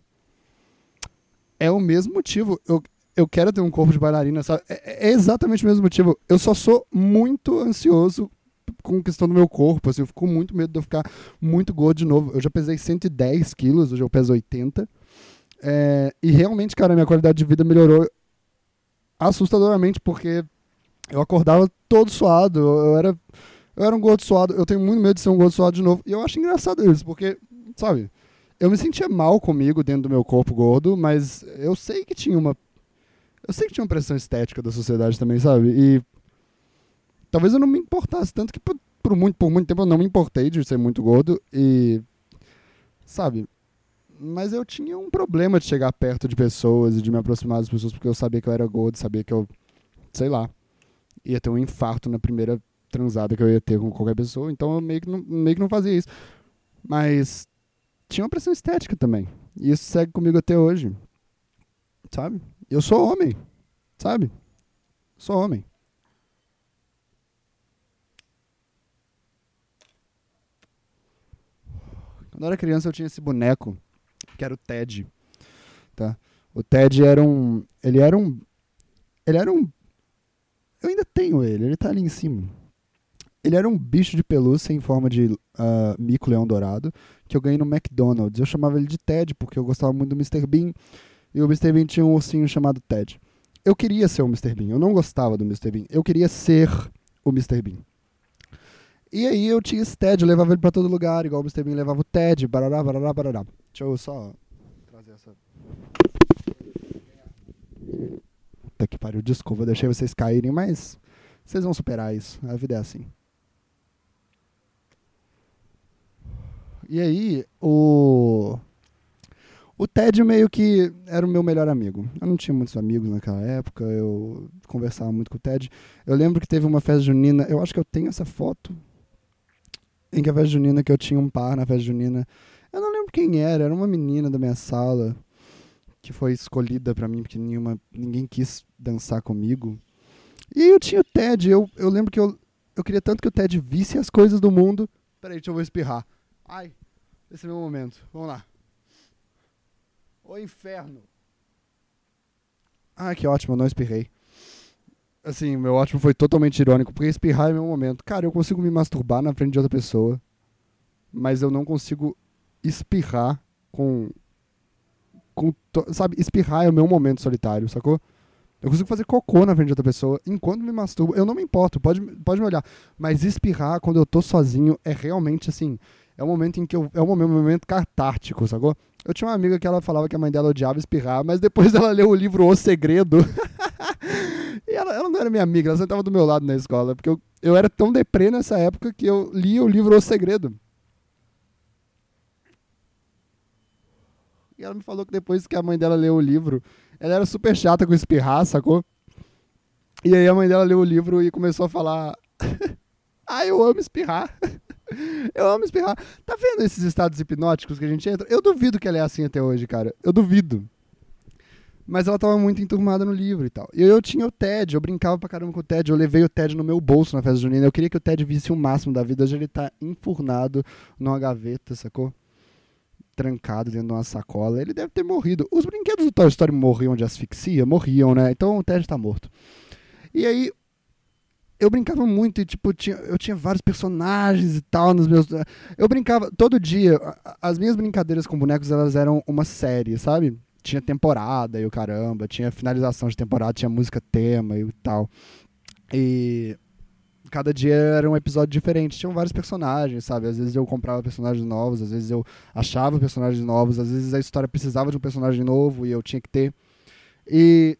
É o mesmo motivo. Eu, eu quero ter um corpo de bailarina, sabe? É, é exatamente o mesmo motivo. Eu só sou muito ansioso com questão do meu corpo. Assim, eu fico com muito medo de eu ficar muito gordo de novo. Eu já pesei 110 quilos, hoje eu peso 80. É, e realmente, cara, minha qualidade de vida melhorou assustadoramente, porque eu acordava todo suado. Eu, eu era eu era um gordo suado, eu tenho muito medo de ser um gordo suado de novo. E eu acho engraçado isso, porque, sabe, eu me sentia mal comigo dentro do meu corpo gordo, mas eu sei que tinha uma. Eu sei que tinha uma pressão estética da sociedade também, sabe? E talvez eu não me importasse tanto que por, por muito, por muito tempo eu não me importei de ser muito gordo e. Sabe? Mas eu tinha um problema de chegar perto de pessoas e de me aproximar das pessoas porque eu sabia que eu era gordo, sabia que eu, sei lá, ia ter um infarto na primeira transada que eu ia ter com qualquer pessoa, então eu meio que não, meio que não fazia isso. Mas tinha uma pressão estética também. E isso segue comigo até hoje. Sabe? Eu sou homem. Sabe? Sou homem. Quando eu era criança eu tinha esse boneco, que era o Ted. Tá? O Ted era um. Ele era um. Ele era um. Eu ainda tenho ele, ele tá ali em cima. Ele era um bicho de pelúcia em forma de uh, mico-leão dourado que eu ganhei no McDonald's. Eu chamava ele de Ted porque eu gostava muito do Mr. Bean e o Mr. Bean tinha um ursinho chamado Ted. Eu queria ser o Mr. Bean, eu não gostava do Mr. Bean, eu queria ser o Mr. Bean. E aí eu tinha esse Ted, eu levava ele pra todo lugar, igual o Mr. Bean levava o Ted, barará, barará, barará. Deixa eu só trazer essa. Puta que pariu, desculpa, deixei vocês caírem, mas vocês vão superar isso, a vida é assim. E aí, o. O Ted meio que era o meu melhor amigo. Eu não tinha muitos amigos naquela época, eu conversava muito com o Ted. Eu lembro que teve uma festa junina, eu acho que eu tenho essa foto, em que a festa junina que eu tinha um par na festa junina. Eu não lembro quem era, era uma menina da minha sala que foi escolhida para mim porque nenhuma, ninguém quis dançar comigo. E eu tinha o Ted, eu, eu lembro que eu, eu queria tanto que o Ted visse as coisas do mundo. Peraí, deixa eu vou espirrar. Ai, esse é meu momento. Vamos lá. O inferno. Ah, que ótimo, eu não espirrei. Assim, meu ótimo foi totalmente irônico, porque espirrar é meu momento. Cara, eu consigo me masturbar na frente de outra pessoa, mas eu não consigo espirrar com. com sabe, espirrar é o meu momento solitário, sacou? Eu consigo fazer cocô na frente de outra pessoa enquanto me masturbo. Eu não me importo, pode, pode me olhar. Mas espirrar quando eu tô sozinho é realmente assim. É um momento em que eu. É um momento, momento catártico, sacou? Eu tinha uma amiga que ela falava que a mãe dela odiava espirrar, mas depois (laughs) ela leu o livro O Segredo. (laughs) e ela, ela, não era minha amiga, ela sentava do meu lado na escola. Porque eu, eu era tão deprê nessa época que eu lia o livro O Segredo. E ela me falou que depois que a mãe dela leu o livro, ela era super chata com espirrar, sacou? E aí a mãe dela leu o livro e começou a falar: (laughs) Ah, eu amo espirrar. (laughs) Eu amo espirrar. Tá vendo esses estados hipnóticos que a gente entra? Eu duvido que ela é assim até hoje, cara. Eu duvido. Mas ela tava muito enturmada no livro e tal. E eu tinha o TED, eu brincava pra caramba com o TED, eu levei o TED no meu bolso na festa junina. Eu queria que o TED visse o máximo da vida. Hoje ele tá enfurnado numa gaveta, sacou? Trancado dentro de uma sacola. Ele deve ter morrido. Os brinquedos do Toy Story morriam de asfixia? Morriam, né? Então o TED tá morto. E aí, eu brincava muito e, tipo, tinha, eu tinha vários personagens e tal nos meus. Eu brincava todo dia. As minhas brincadeiras com bonecos, elas eram uma série, sabe? Tinha temporada e o caramba, tinha finalização de temporada, tinha música tema e tal. E cada dia era um episódio diferente. Tinham vários personagens, sabe? Às vezes eu comprava personagens novos, às vezes eu achava personagens novos, às vezes a história precisava de um personagem novo e eu tinha que ter. E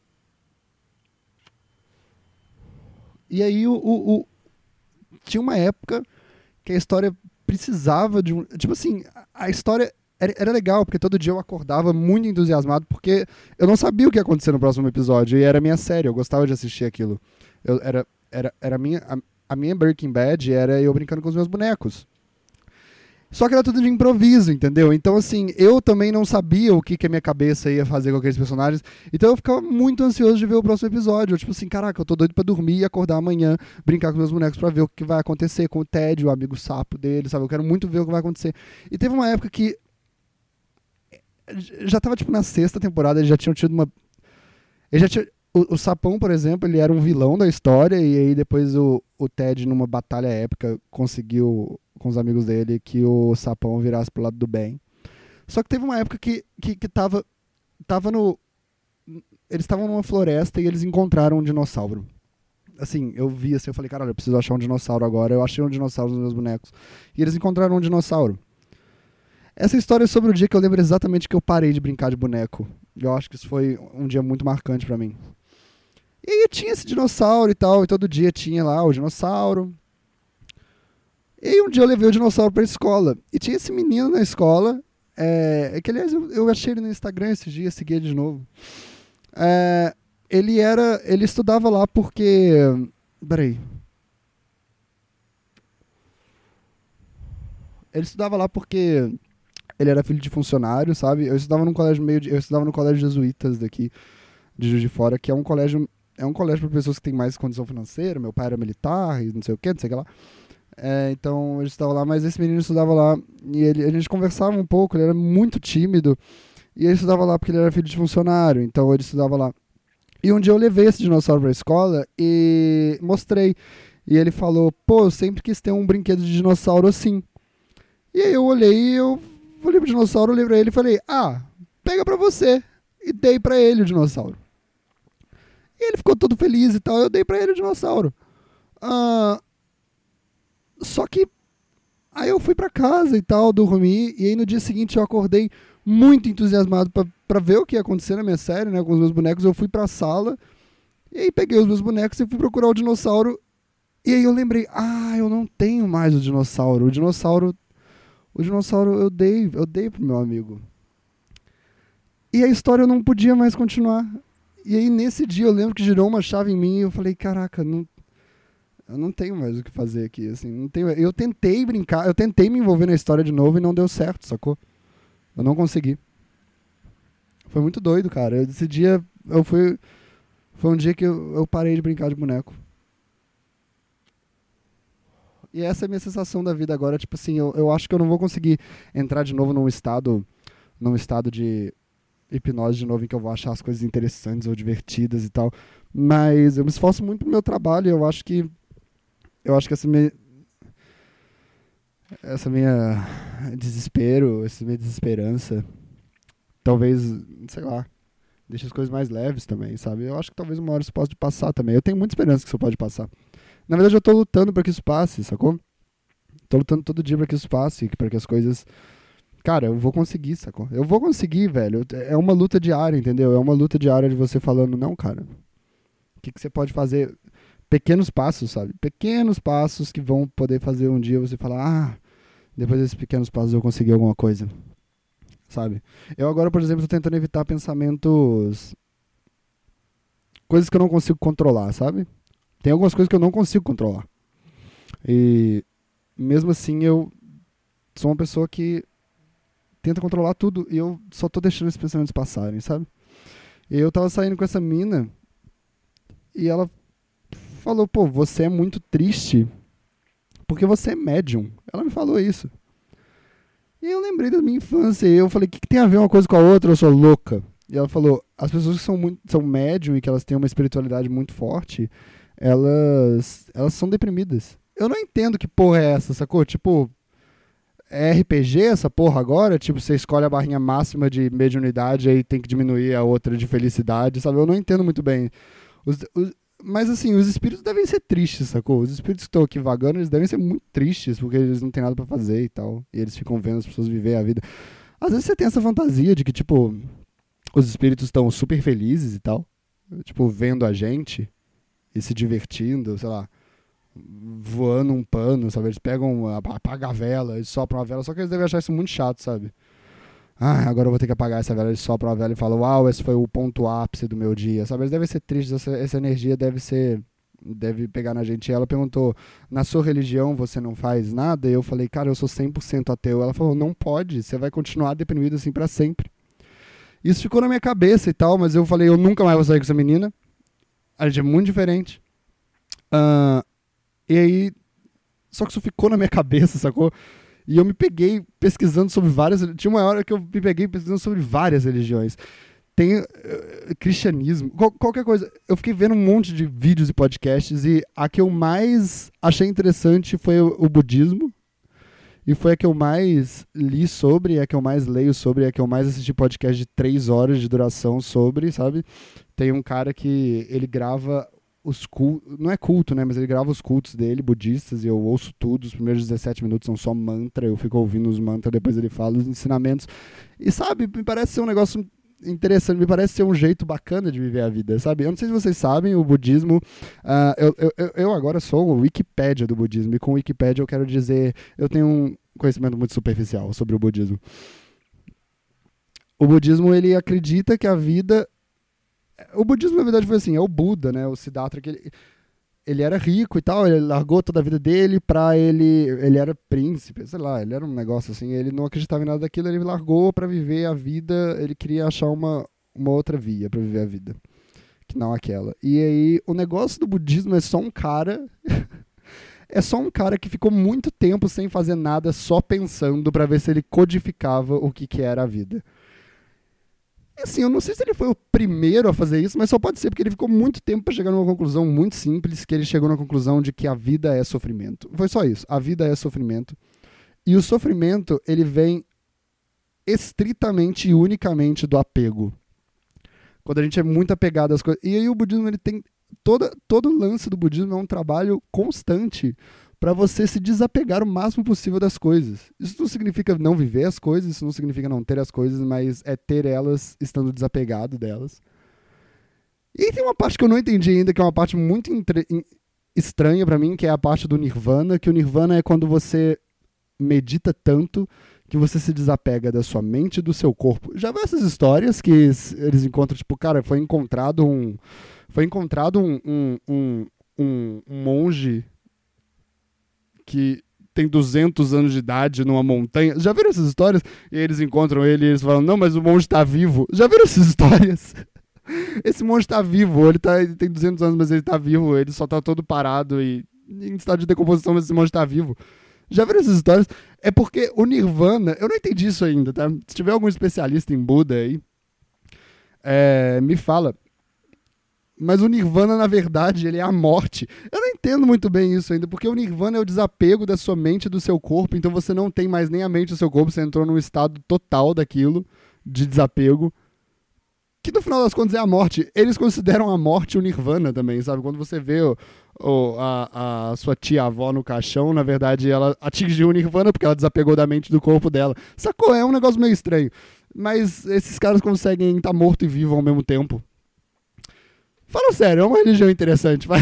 E aí o, o, o, tinha uma época que a história precisava de um. Tipo assim, a história era, era, legal, porque todo dia eu acordava muito entusiasmado, porque eu não sabia o que ia acontecer no próximo episódio, e era minha série, eu gostava de assistir aquilo. Eu, era era, era minha, a, a minha Breaking Bad era eu brincando com os meus bonecos. Só que era tudo de improviso, entendeu? Então, assim, eu também não sabia o que, que a minha cabeça ia fazer com aqueles personagens. Então eu ficava muito ansioso de ver o próximo episódio. Eu, tipo assim, caraca, eu tô doido pra dormir e acordar amanhã, brincar com meus bonecos pra ver o que vai acontecer com o Ted, o amigo sapo dele, sabe? Eu quero muito ver o que vai acontecer. E teve uma época que. Já tava, tipo, na sexta temporada, eles já tinham tido uma. Ele já tinha. O, o, Sapão, por exemplo, ele era um vilão da história, e aí depois o, o Ted, numa batalha épica, conseguiu com os amigos dele que o sapão virasse pro lado do bem. Só que teve uma época que, que, que tava, tava no. Eles estavam numa floresta e eles encontraram um dinossauro. Assim, eu vi assim, eu falei, caralho, eu preciso achar um dinossauro agora. Eu achei um dinossauro nos meus bonecos. E eles encontraram um dinossauro. Essa história é sobre o dia que eu lembro exatamente que eu parei de brincar de boneco. Eu acho que isso foi um dia muito marcante para mim. E aí tinha esse dinossauro e tal, e todo dia tinha lá o dinossauro. E aí um dia eu levei o dinossauro pra escola. E tinha esse menino na escola, é, é que aliás eu, eu, achei ele no Instagram esses dias, segui ele de novo. É, ele era. Ele estudava lá porque. Peraí. Ele estudava lá porque ele era filho de funcionário, sabe? Eu estudava num colégio meio de, eu estudava no colégio jesuítas daqui de Juiz de Fora, que é um colégio é um colégio para pessoas que têm mais condição financeira. Meu pai era militar e não sei o que, não sei o que lá. É, então ele estava lá, mas esse menino estudava lá e ele, a gente conversava um pouco, ele era muito tímido e ele estudava lá porque ele era filho de funcionário, então ele estudava lá. E um dia eu levei esse dinossauro para a escola e mostrei. E ele falou, pô, eu sempre quis ter um brinquedo de dinossauro assim. E aí eu olhei e eu falei pro dinossauro, olhei pra ele e falei, ah, pega pra você. E dei pra ele o dinossauro. E ele ficou todo feliz e tal, eu dei pra ele o dinossauro. Ah, só que aí eu fui pra casa e tal, dormi, e aí no dia seguinte eu acordei muito entusiasmado para ver o que ia acontecer na minha série, né, com os meus bonecos. Eu fui pra sala, e aí peguei os meus bonecos e fui procurar o dinossauro. E aí eu lembrei, ah, eu não tenho mais o dinossauro. O dinossauro o dinossauro eu dei, eu dei pro meu amigo. E a história não podia mais continuar. E aí nesse dia eu lembro que girou uma chave em mim e eu falei, caraca, não, eu não tenho mais o que fazer aqui, assim, não tenho, eu tentei brincar, eu tentei me envolver na história de novo e não deu certo, sacou? Eu não consegui. Foi muito doido, cara. Esse dia eu fui foi um dia que eu, eu parei de brincar de boneco. E essa é a minha sensação da vida agora. Tipo assim, eu, eu acho que eu não vou conseguir entrar de novo num estado, num estado de hipnose de novo em que eu vou achar as coisas interessantes ou divertidas e tal. Mas eu me esforço muito pro meu trabalho eu acho que eu acho que essa minha essa minha desespero, essa minha desesperança talvez, sei lá, deixe as coisas mais leves também, sabe? Eu acho que talvez uma hora isso possa passar também. Eu tenho muita esperança que isso pode passar. Na verdade, eu tô lutando para que isso passe, sacou? Tô lutando todo dia para que isso passe, para que as coisas. Cara, eu vou conseguir, sacou? Eu vou conseguir, velho. É uma luta diária, entendeu? É uma luta diária de você falando, não, cara. O que, que você pode fazer? Pequenos passos, sabe? Pequenos passos que vão poder fazer um dia você falar, ah, depois desses pequenos passos eu consegui alguma coisa. Sabe? Eu agora, por exemplo, tô tentando evitar pensamentos. Coisas que eu não consigo controlar, sabe? Tem algumas coisas que eu não consigo controlar. E mesmo assim eu sou uma pessoa que tenta controlar tudo e eu só tô deixando esses pensamentos passarem, sabe? E eu tava saindo com essa mina e ela falou: "Pô, você é muito triste porque você é médium". Ela me falou isso. E eu lembrei da minha infância e eu falei: "O que, que tem a ver uma coisa com a outra? Eu sou louca". E ela falou: "As pessoas que são muito são médium e que elas têm uma espiritualidade muito forte, elas elas são deprimidas. Eu não entendo que porra é essa, sacou? Tipo, é RPG essa porra agora? Tipo, você escolhe a barrinha máxima de mediunidade aí tem que diminuir a outra de felicidade, sabe? Eu não entendo muito bem. Os, os, mas assim, os espíritos devem ser tristes, sacou? Os espíritos que estão aqui vagando, eles devem ser muito tristes, porque eles não têm nada para fazer e tal. E eles ficam vendo as pessoas viver a vida. Às vezes você tem essa fantasia de que, tipo, os espíritos estão super felizes e tal. Tipo, vendo a gente e se divertindo, sei lá, voando um pano, sabe? Eles pegam, apagam a vela, eles sopram a vela, só que eles devem achar isso muito chato, sabe? Ah, agora eu vou ter que apagar essa vela, eles sopram a vela e falam, uau, esse foi o ponto ápice do meu dia, sabe? Eles devem ser tristes, essa, essa energia deve ser, deve pegar na gente. Ela perguntou, na sua religião você não faz nada? E eu falei, cara, eu sou 100% ateu. Ela falou, não pode, você vai continuar deprimido assim para sempre. Isso ficou na minha cabeça e tal, mas eu falei, eu nunca mais vou sair com essa menina. A gente é muito diferente. Uh, e aí. Só que isso ficou na minha (laughs) cabeça, sacou? E eu me peguei pesquisando sobre várias. Tinha uma hora que eu me peguei pesquisando sobre várias religiões. Tem uh, cristianismo, qual, qualquer coisa. Eu fiquei vendo um monte de vídeos e podcasts e a que eu mais achei interessante foi o, o budismo. E foi a que eu mais li sobre, a que eu mais leio sobre, a que eu mais assisti podcast de três horas de duração sobre, sabe? Tem um cara que ele grava os cultos, não é culto, né, mas ele grava os cultos dele, budistas, e eu ouço tudo, os primeiros 17 minutos são só mantra, eu fico ouvindo os mantras, depois ele fala os ensinamentos. E sabe, me parece ser um negócio interessante, me parece ser um jeito bacana de viver a vida, sabe? Eu não sei se vocês sabem, o budismo. Uh, eu, eu, eu agora sou o Wikipédia do budismo, e com Wikipédia eu quero dizer. Eu tenho um conhecimento muito superficial sobre o budismo. O budismo ele acredita que a vida. O budismo, na verdade, foi assim: é o Buda, né? O Siddhartha, que ele, ele era rico e tal, ele largou toda a vida dele pra ele. Ele era príncipe, sei lá, ele era um negócio assim, ele não acreditava em nada daquilo, ele largou pra viver a vida, ele queria achar uma, uma outra via pra viver a vida, que não aquela. E aí, o negócio do budismo é só um cara. (laughs) é só um cara que ficou muito tempo sem fazer nada, só pensando para ver se ele codificava o que, que era a vida. Assim, eu não sei se ele foi o primeiro a fazer isso, mas só pode ser porque ele ficou muito tempo para chegar numa conclusão muito simples, que ele chegou na conclusão de que a vida é sofrimento. Foi só isso. A vida é sofrimento. E o sofrimento, ele vem estritamente e unicamente do apego. Quando a gente é muito apegado às coisas. E aí o budismo, ele tem. Toda, todo o lance do budismo é um trabalho constante para você se desapegar o máximo possível das coisas. Isso não significa não viver as coisas, isso não significa não ter as coisas, mas é ter elas estando desapegado delas. E tem uma parte que eu não entendi ainda, que é uma parte muito estranha para mim, que é a parte do nirvana, que o nirvana é quando você medita tanto que você se desapega da sua mente e do seu corpo. Já viu essas histórias que eles encontram, tipo, cara, foi encontrado um. Foi encontrado um, um, um, um monge que tem 200 anos de idade numa montanha. Já viram essas histórias? E eles encontram ele e eles falam: Não, mas o monge está vivo. Já viram essas histórias? (laughs) Esse monge está vivo. Ele, tá, ele tem 200 anos, mas ele está vivo. Ele só está todo parado e em estado de decomposição, mas esse monge está vivo. Já viram essas histórias? É porque o Nirvana, eu não entendi isso ainda, tá? Se tiver algum especialista em Buda aí, é, me fala. Mas o Nirvana, na verdade, ele é a morte. Eu não entendo muito bem isso ainda, porque o Nirvana é o desapego da sua mente do seu corpo, então você não tem mais nem a mente do seu corpo, você entrou num estado total daquilo, de desapego que no final das contas é a morte. Eles consideram a morte o nirvana também, sabe? Quando você vê o, o, a, a sua tia-avó no caixão, na verdade ela atingiu o nirvana porque ela desapegou da mente do corpo dela. Sacou? É um negócio meio estranho. Mas esses caras conseguem estar morto e vivo ao mesmo tempo. Fala sério, é uma religião interessante. (laughs)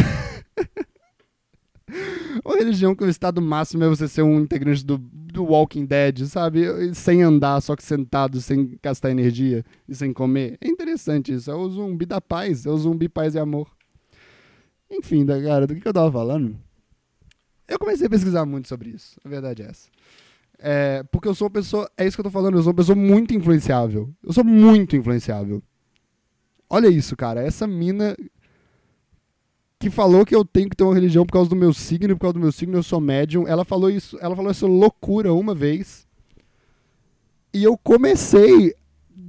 uma religião que o estado máximo é você ser um integrante do, do Walking Dead, sabe? Sem andar, só que sentado, sem gastar energia e sem comer. É interessante isso. É o zumbi da paz, é o zumbi paz e amor. Enfim, da cara, do que eu tava falando? Eu comecei a pesquisar muito sobre isso. A verdade é essa. É, porque eu sou uma pessoa. É isso que eu tô falando, eu sou uma pessoa muito influenciável. Eu sou muito influenciável. Olha isso, cara. Essa mina que falou que eu tenho que ter uma religião por causa do meu signo, por causa do meu signo eu sou médium. Ela falou isso, ela falou essa loucura uma vez. E eu comecei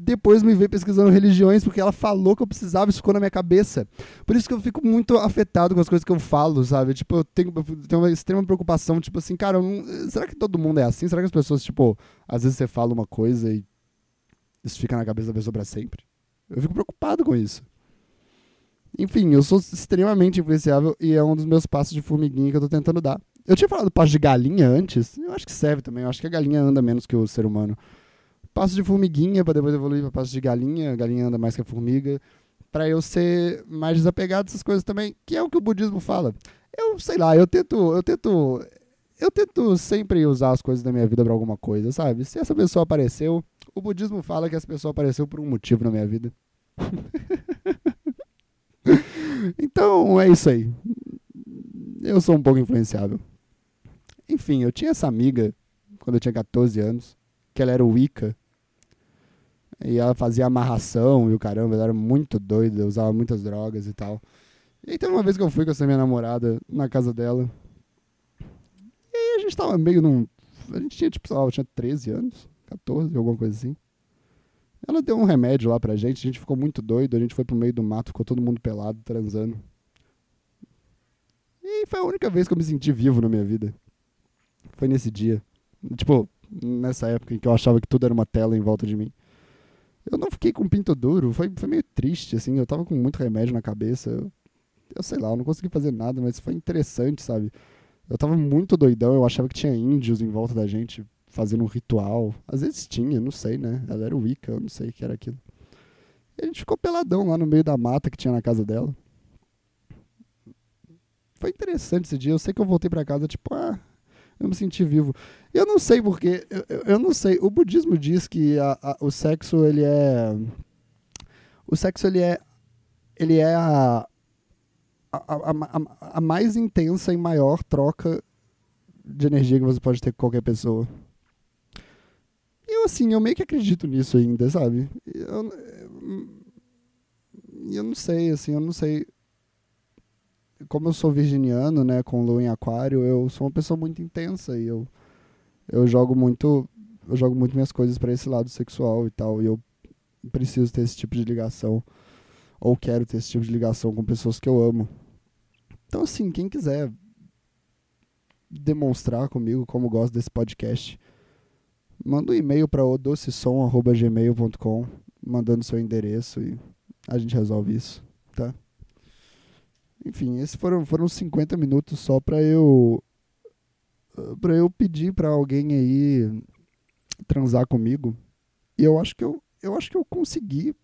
depois me ver pesquisando religiões porque ela falou que eu precisava, isso ficou na minha cabeça. Por isso que eu fico muito afetado com as coisas que eu falo, sabe? Tipo, eu tenho, eu tenho uma extrema preocupação, tipo assim, cara, não, será que todo mundo é assim? Será que as pessoas, tipo, às vezes você fala uma coisa e isso fica na cabeça da pessoa para sempre? Eu fico preocupado com isso. Enfim, eu sou extremamente influenciável e é um dos meus passos de formiguinha que eu tô tentando dar. Eu tinha falado passo de galinha antes, eu acho que serve também, eu acho que a galinha anda menos que o ser humano. Passo de formiguinha para depois evoluir para passo de galinha, a galinha anda mais que a formiga, para eu ser mais desapegado dessas coisas também, que é o que o budismo fala. Eu sei lá, eu tento, eu tento eu tento sempre usar as coisas da minha vida para alguma coisa, sabe? Se essa pessoa apareceu, o budismo fala que essa pessoa apareceu por um motivo na minha vida. (laughs) então é isso aí. Eu sou um pouco influenciável. Enfim, eu tinha essa amiga quando eu tinha 14 anos, que ela era Wicca. E ela fazia amarração e o caramba, ela era muito doida, usava muitas drogas e tal. E teve uma vez que eu fui com essa minha namorada na casa dela. Aí a gente tava meio num. A gente tinha, tipo, sei lá, eu tinha 13 anos, 14, alguma coisa assim. Ela deu um remédio lá pra gente, a gente ficou muito doido, a gente foi pro meio do mato, ficou todo mundo pelado, transando. E foi a única vez que eu me senti vivo na minha vida. Foi nesse dia. Tipo, nessa época em que eu achava que tudo era uma tela em volta de mim. Eu não fiquei com pinto duro, foi, foi meio triste, assim, eu tava com muito remédio na cabeça. Eu, eu sei lá, eu não consegui fazer nada, mas foi interessante, sabe? Eu tava muito doidão, eu achava que tinha índios em volta da gente fazendo um ritual. Às vezes tinha, não sei, né? Ela era Wicca, eu não sei o que era aquilo. E a gente ficou peladão lá no meio da mata que tinha na casa dela. Foi interessante esse dia. Eu sei que eu voltei para casa, tipo, ah, eu me senti vivo. Eu não sei porque, eu, eu não sei. O budismo diz que a, a, o sexo, ele é. O sexo, ele é. Ele é a, a, a, a mais intensa e maior troca de energia que você pode ter com qualquer pessoa eu, assim, eu meio que acredito nisso ainda, sabe? Eu, eu não sei, assim, eu não sei. Como eu sou virginiano, né, com lua em aquário, eu sou uma pessoa muito intensa e eu, eu jogo muito eu jogo muito minhas coisas para esse lado sexual e tal. E eu preciso ter esse tipo de ligação ou quero ter esse tipo de ligação com pessoas que eu amo. Então, assim, quem quiser demonstrar comigo como gosta desse podcast, manda um e-mail para odocesom.gmail.com mandando seu endereço e a gente resolve isso, tá? Enfim, esses foram, foram 50 minutos só para eu para eu pedir para alguém aí transar comigo. E eu acho que eu, eu acho que eu consegui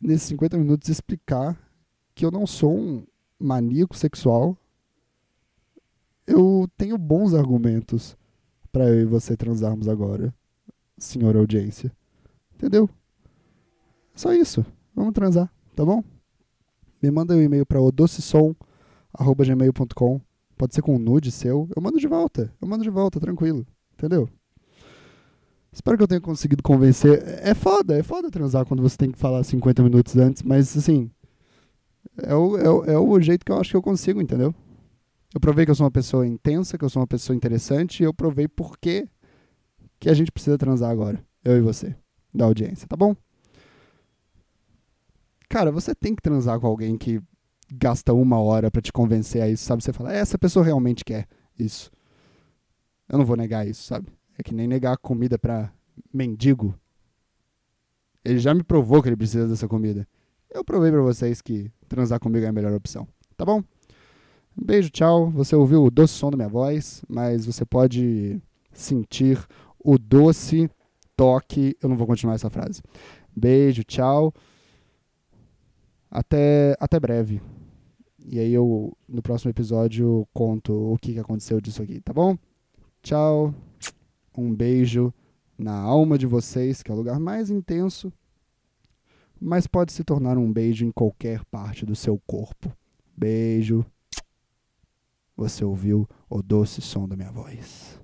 nesses 50 minutos explicar que eu não sou um maníaco sexual. Eu tenho bons argumentos para eu e você transarmos agora, senhor audiência. Entendeu? Só isso. Vamos transar, tá bom? Me manda um e-mail para odocesom@gmail.com. Pode ser com um nude seu. Eu mando de volta. Eu mando de volta, tranquilo. Entendeu? Espero que eu tenha conseguido convencer. É foda, é foda transar quando você tem que falar 50 minutos antes, mas assim. É o, é, o, é o jeito que eu acho que eu consigo, entendeu? Eu provei que eu sou uma pessoa intensa, que eu sou uma pessoa interessante, e eu provei por que, a gente precisa transar agora. Eu e você, da audiência, tá bom? Cara, você tem que transar com alguém que gasta uma hora para te convencer a isso, sabe? Você fala, essa pessoa realmente quer isso. Eu não vou negar isso, sabe? É que nem negar comida para mendigo. Ele já me provou que ele precisa dessa comida. Eu provei para vocês que transar comigo é a melhor opção. Tá bom? Um beijo, tchau. Você ouviu o doce som da minha voz, mas você pode sentir o doce toque. Eu não vou continuar essa frase. Beijo, tchau. Até, até breve. E aí eu, no próximo episódio, conto o que aconteceu disso aqui, tá bom? Tchau. Um beijo na alma de vocês, que é o lugar mais intenso, mas pode se tornar um beijo em qualquer parte do seu corpo. Beijo. Você ouviu o doce som da minha voz.